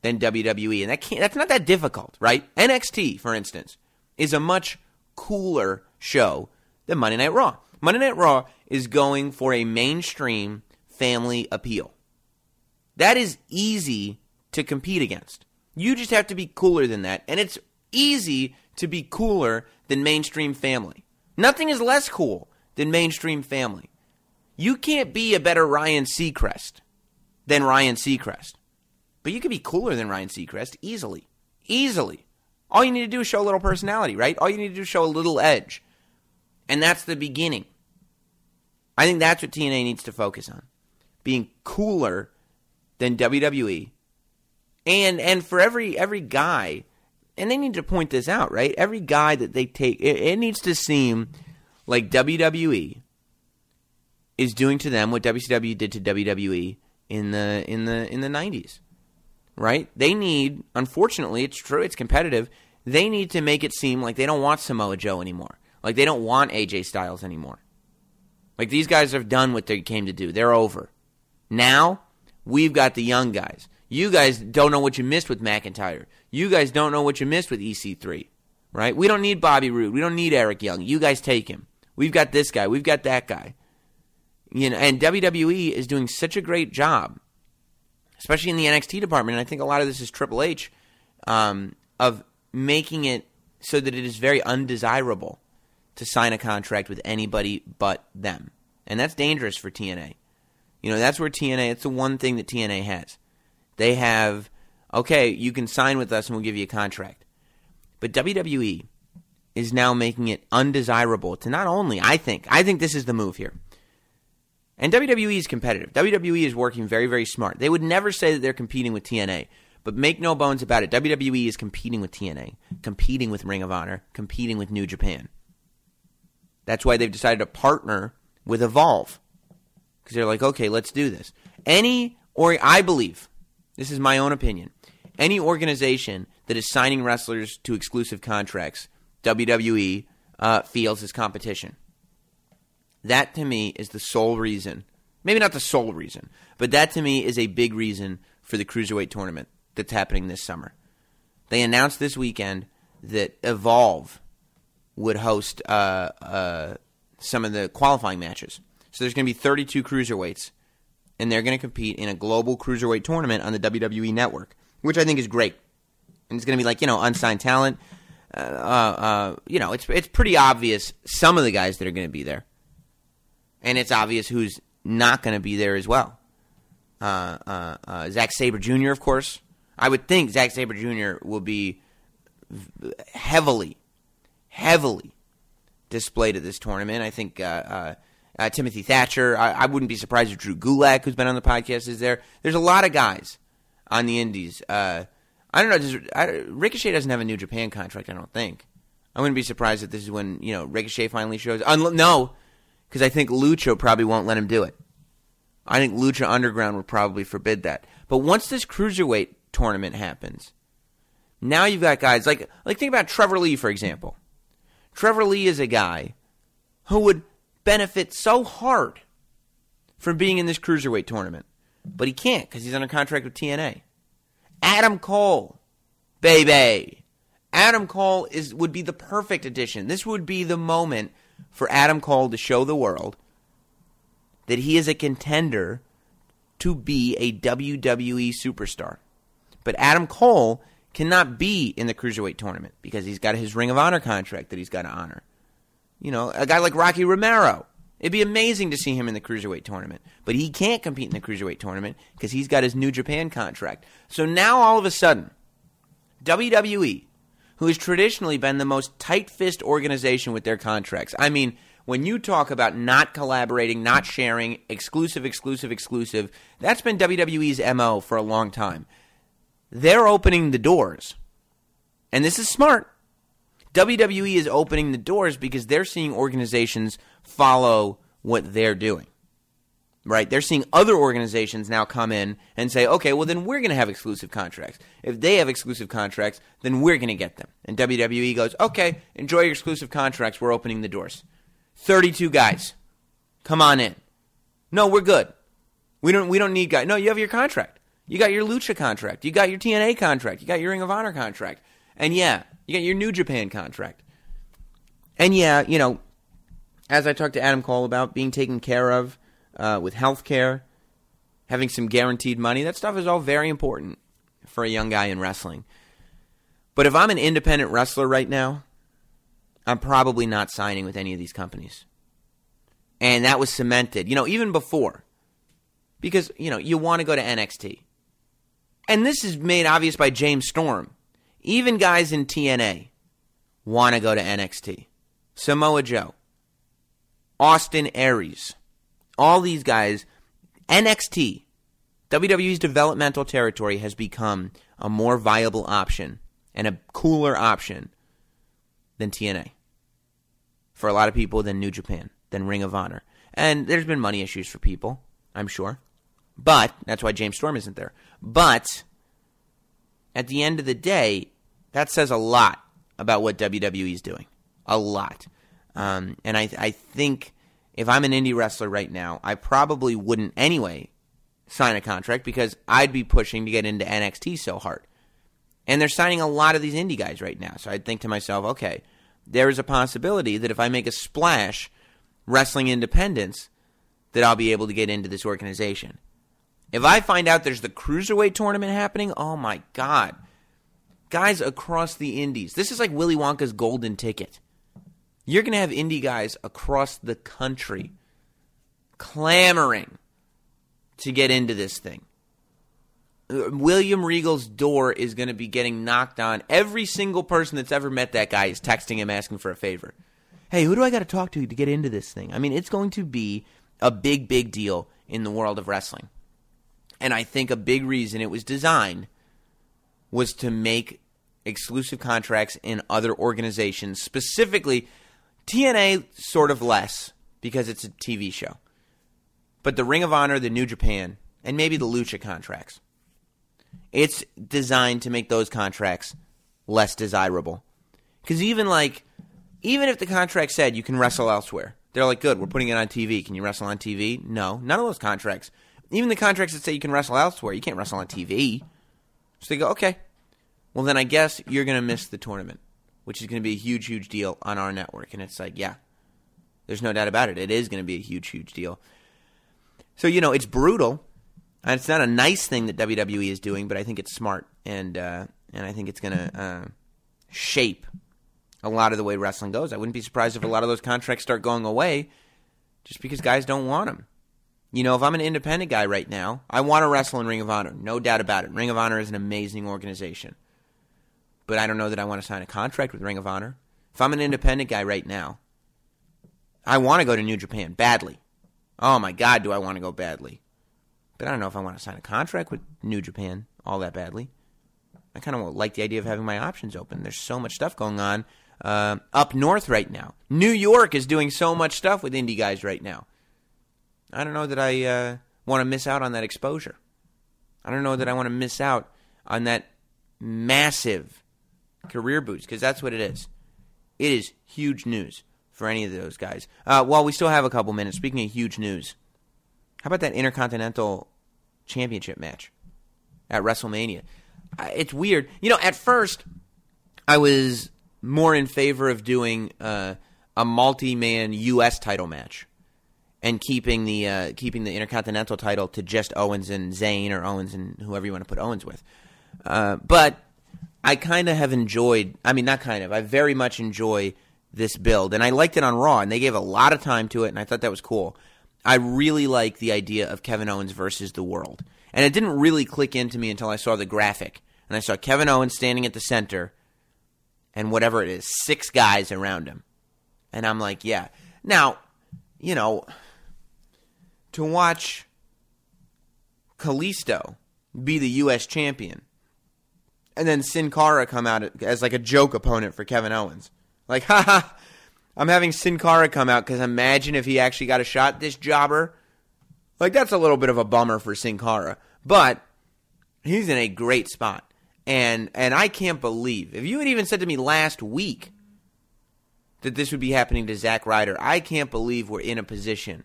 than WWE, and that can't, that's not that difficult, right? NXT, for instance, is a much cooler show than Monday Night Raw. Monday Night Raw is going for a mainstream family appeal. That is easy to compete against. You just have to be cooler than that, and it's easy to be cooler than mainstream family. Nothing is less cool than mainstream family. You can't be a better Ryan Seacrest than Ryan Seacrest. But you can be cooler than Ryan Seacrest easily. Easily. All you need to do is show a little personality, right? All you need to do is show a little edge. And that's the beginning. I think that's what TNA needs to focus on. Being cooler than WWE. And and for every every guy, and they need to point this out, right? Every guy that they take it, it needs to seem like WWE is doing to them what WCW did to WWE in the in the in the 90s. Right? They need unfortunately, it's true, it's competitive. They need to make it seem like they don't want Samoa Joe anymore. Like they don't want AJ Styles anymore. Like these guys have done what they came to do. They're over. Now, we've got the young guys. You guys don't know what you missed with McIntyre. You guys don't know what you missed with EC3. Right? We don't need Bobby Roode. We don't need Eric Young. You guys take him. We've got this guy. We've got that guy. You know, and WWE is doing such a great job, especially in the NXT department. And I think a lot of this is Triple H um, of making it so that it is very undesirable to sign a contract with anybody but them, and that's dangerous for TNA. You know, that's where TNA. It's the one thing that TNA has. They have okay, you can sign with us and we'll give you a contract, but WWE is now making it undesirable to not only, I think, I think this is the move here. And WWE is competitive. WWE is working very, very smart. They would never say that they're competing with TNA, but make no bones about it. WWE is competing with TNA, competing with Ring of Honor, competing with New Japan. That's why they've decided to partner with Evolve. Because they're like, okay, let's do this. Any, or I believe, this is my own opinion, any organization that is signing wrestlers to exclusive contracts WWE uh, feels is competition. That to me is the sole reason, maybe not the sole reason, but that to me is a big reason for the Cruiserweight tournament that's happening this summer. They announced this weekend that Evolve would host uh, uh, some of the qualifying matches. So there's going to be 32 cruiserweights, and they're going to compete in a global cruiserweight tournament on the WWE network, which I think is great. And it's going to be like, you know, unsigned talent. Uh, uh, you know, it's it's pretty obvious some of the guys that are going to be there, and it's obvious who's not going to be there as well. Uh, uh, uh, Zack Sabre Jr., of course. I would think Zack Sabre Jr. will be heavily, heavily displayed at this tournament. I think uh, Timothy Thatcher. I, I, wouldn't be surprised if Drew Gulak, who's been on the podcast, is there. There's a lot of guys on the Indies. I don't know. Does, I, Ricochet doesn't have a New Japan contract. I don't think. I wouldn't be surprised if this is when you know Ricochet finally shows. Unlo- no, because I think Lucha probably won't let him do it. I think Lucha Underground would probably forbid that. But once this cruiserweight tournament happens, now you've got guys like like think about Trevor Lee for example. Trevor Lee is a guy who would benefit so hard from being in this cruiserweight tournament, but he can't because he's under contract with TNA. Adam Cole, baby. Adam Cole is would be the perfect addition. This would be the moment for Adam Cole to show the world that he is a contender to be a WWE superstar. But Adam Cole cannot be in the cruiserweight tournament because he's got his Ring of Honor contract that he's got to honor. You know, a guy like Rocky Romero. It'd be amazing to see him in the cruiserweight tournament, but he can't compete in the cruiserweight tournament because he's got his New Japan contract. So now all of a sudden, WWE, who has traditionally been the most tight fist organization with their contracts, I mean, when you talk about not collaborating, not sharing, exclusive, exclusive, exclusive, that's been WWE's MO for a long time. They're opening the doors. And this is smart. WWE is opening the doors because they're seeing organizations follow what they're doing. Right? They're seeing other organizations now come in and say, okay, well, then we're going to have exclusive contracts. If they have exclusive contracts, then we're going to get them. And WWE goes, okay, enjoy your exclusive contracts. We're opening the doors. 32 guys. Come on in. No, we're good. We don't we don't need guys. No, you have your contract. You got your Lucha contract. You got your TNA contract. You got your Ring of Honor contract. And yeah, you got your New Japan contract. And yeah, you know, as I talked to Adam Cole about being taken care of uh, with health care, having some guaranteed money, that stuff is all very important for a young guy in wrestling. But if I'm an independent wrestler right now, I'm probably not signing with any of these companies. And that was cemented, you know, even before. Because, you know, you want to go to NXT. And this is made obvious by James Storm. Even guys in TNA want to go to NXT. Samoa Joe, Austin Aries, all these guys, NXT, WWE's developmental territory has become a more viable option and a cooler option than TNA. For a lot of people, than New Japan, than Ring of Honor. And there's been money issues for people, I'm sure. But that's why James Storm isn't there. But at the end of the day, that says a lot about what WWE is doing. A lot. Um, and I, I think if I'm an indie wrestler right now, I probably wouldn't anyway sign a contract because I'd be pushing to get into NXT so hard. And they're signing a lot of these indie guys right now. So I'd think to myself, okay, there is a possibility that if I make a splash wrestling independence, that I'll be able to get into this organization. If I find out there's the cruiserweight tournament happening, oh my god. Guys across the indies. This is like Willy Wonka's golden ticket. You're going to have indie guys across the country clamoring to get into this thing. William Regal's door is going to be getting knocked on. Every single person that's ever met that guy is texting him asking for a favor. Hey, who do I got to talk to to get into this thing? I mean, it's going to be a big, big deal in the world of wrestling. And I think a big reason it was designed was to make exclusive contracts in other organizations, specifically TNA, sort of less because it's a TV show. But the Ring of Honor, the New Japan, and maybe the Lucha contracts it's designed to make those contracts less desirable. Because even like, even if the contract said you can wrestle elsewhere, they're like, good, we're putting it on TV. Can you wrestle on TV? No, none of those contracts. Even the contracts that say you can wrestle elsewhere, you can't wrestle on TV. So they go, okay, well then I guess you're going to miss the tournament, which is going to be a huge, huge deal on our network. And it's like, yeah, there's no doubt about it. It is going to be a huge, huge deal. So you know, it's brutal and it's not a nice thing that WWE is doing, but I think it's smart, and uh, and I think it's going to uh, shape a lot of the way wrestling goes. I wouldn't be surprised if a lot of those contracts start going away, just because guys don't want them. You know, if I'm an independent guy right now, I want to wrestle in Ring of Honor, no doubt about it. Ring of Honor is an amazing organization, but I don't know that I want to sign a contract with Ring of Honor. If I'm an independent guy right now, I want to go to New Japan badly. Oh my God, do I want to go badly? But I don't know if I want to sign a contract with New Japan all that badly. I kind of like the idea of having my options open. There's so much stuff going on uh, up north right now. New York is doing so much stuff with indie guys right now. I don't know that I uh, want to miss out on that exposure. I don't know that I want to miss out on that massive career boost because that's what it is. It is huge news for any of those guys. Uh, while we still have a couple minutes, speaking of huge news, how about that Intercontinental Championship match at WrestleMania? It's weird. You know, at first, I was more in favor of doing uh, a multi man U.S. title match. and keeping the uh, keeping the Intercontinental title to just Owens and Zayn or Owens and whoever you want to put Owens with. Uh, but I kind of have enjoyed. I mean, not kind of. I very much enjoy this build, and I liked it on Raw, and they gave a lot of time to it, and I thought that was cool. I really like the idea of Kevin Owens versus the world, and it didn't really click into me until I saw the graphic, and I saw Kevin Owens standing at the center, and whatever it is, six guys around him, and I'm like, yeah. Now, you know, to watch Kalisto be the U.S. champion and then Sin Cara come out as like a joke opponent for Kevin Owens. Like, haha, I'm having Sin Cara come out because imagine if he actually got a shot, this jobber. Like, that's a little bit of a bummer for Sin Cara. But he's in a great spot. And and I can't believe if you had even said to me last week that this would be happening to Zack Ryder, I can't believe we're in a position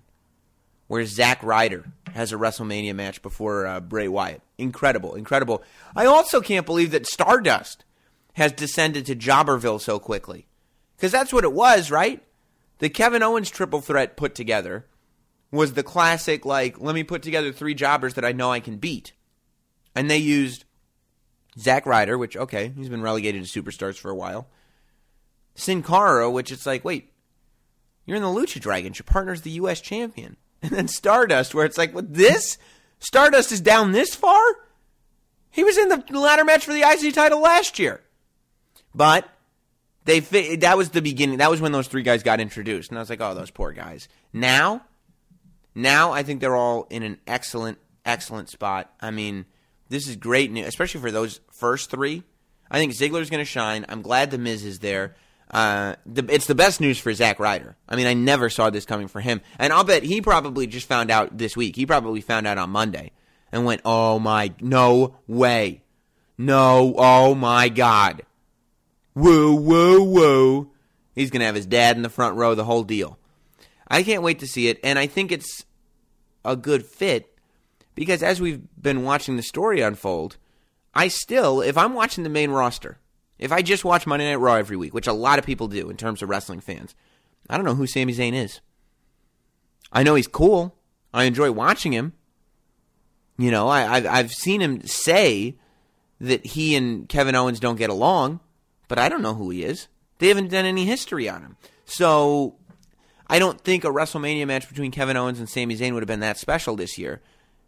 where Zack Ryder has a WrestleMania match before uh, Bray Wyatt. Incredible, incredible. I also can't believe that Stardust has descended to Jobberville so quickly. Because that's what it was, right? The Kevin Owens triple threat put together was the classic, like, let me put together three jobbers that I know I can beat. And they used Zack Ryder, which, okay, he's been relegated to superstars for a while. Sin Cara, which it's like, wait, you're in the Lucha Dragons. Your partner's the U.S. champion and then Stardust, where it's like, what this? Stardust is down this far? He was in the ladder match for the IC title last year. But they that was the beginning. That was when those three guys got introduced, and I was like, oh, those poor guys. Now, now I think they're all in an excellent, excellent spot. I mean, this is great news, especially for those first three. I think Ziggler's going to shine. I'm glad the Miz is there. Uh, the, it's the best news for Zack Ryder. I mean, I never saw this coming for him, and I'll bet he probably just found out this week. He probably found out on Monday and went, "Oh my, no way, no, oh my god, woo, woo, woo." He's gonna have his dad in the front row, the whole deal. I can't wait to see it, and I think it's a good fit because as we've been watching the story unfold, I still, if I'm watching the main roster if I just watch Monday Night Raw every week, which a lot of people do in terms of wrestling fans, I don't know who Sami Zayn is. I know he's cool. I enjoy watching him. You know, I, have I've seen him say that he and Kevin Owens don't get along, but I don't know who he is. They haven't done any history on him. So I don't think a WrestleMania match between Kevin Owens and Sami Zayn would have been that special this year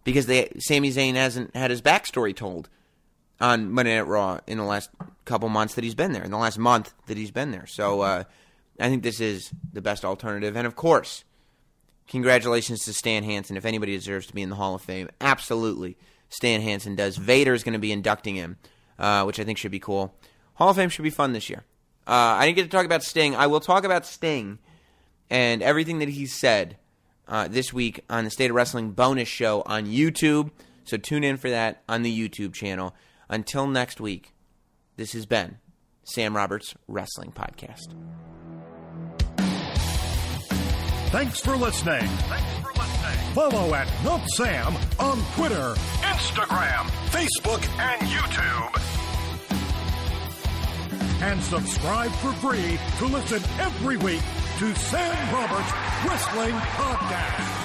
because they Sami Zayn hasn't had his backstory told on Monday Night Raw in the last couple months that he's been there, in the last month that he's been there. So uh, I think this is the best alternative. And of course, congratulations to Stan Hansen. If anybody deserves to be in the Hall of Fame, absolutely Stan Hansen does. Vader is going to be inducting him, uh, which I think should be cool. Hall of Fame should be fun this year. Uh, I didn't get to talk about Sting. I will talk about Sting and everything that he said uh, this week on the State of Wrestling bonus show on YouTube. So tune in for that on the YouTube channel. Until next week, this has been Sam Roberts Wrestling Podcast. Thanks for listening. Thanks for listening. Follow at Not Sam on Twitter, Instagram, Facebook, and YouTube. And subscribe for free to listen every week to Sam Roberts Wrestling Podcast.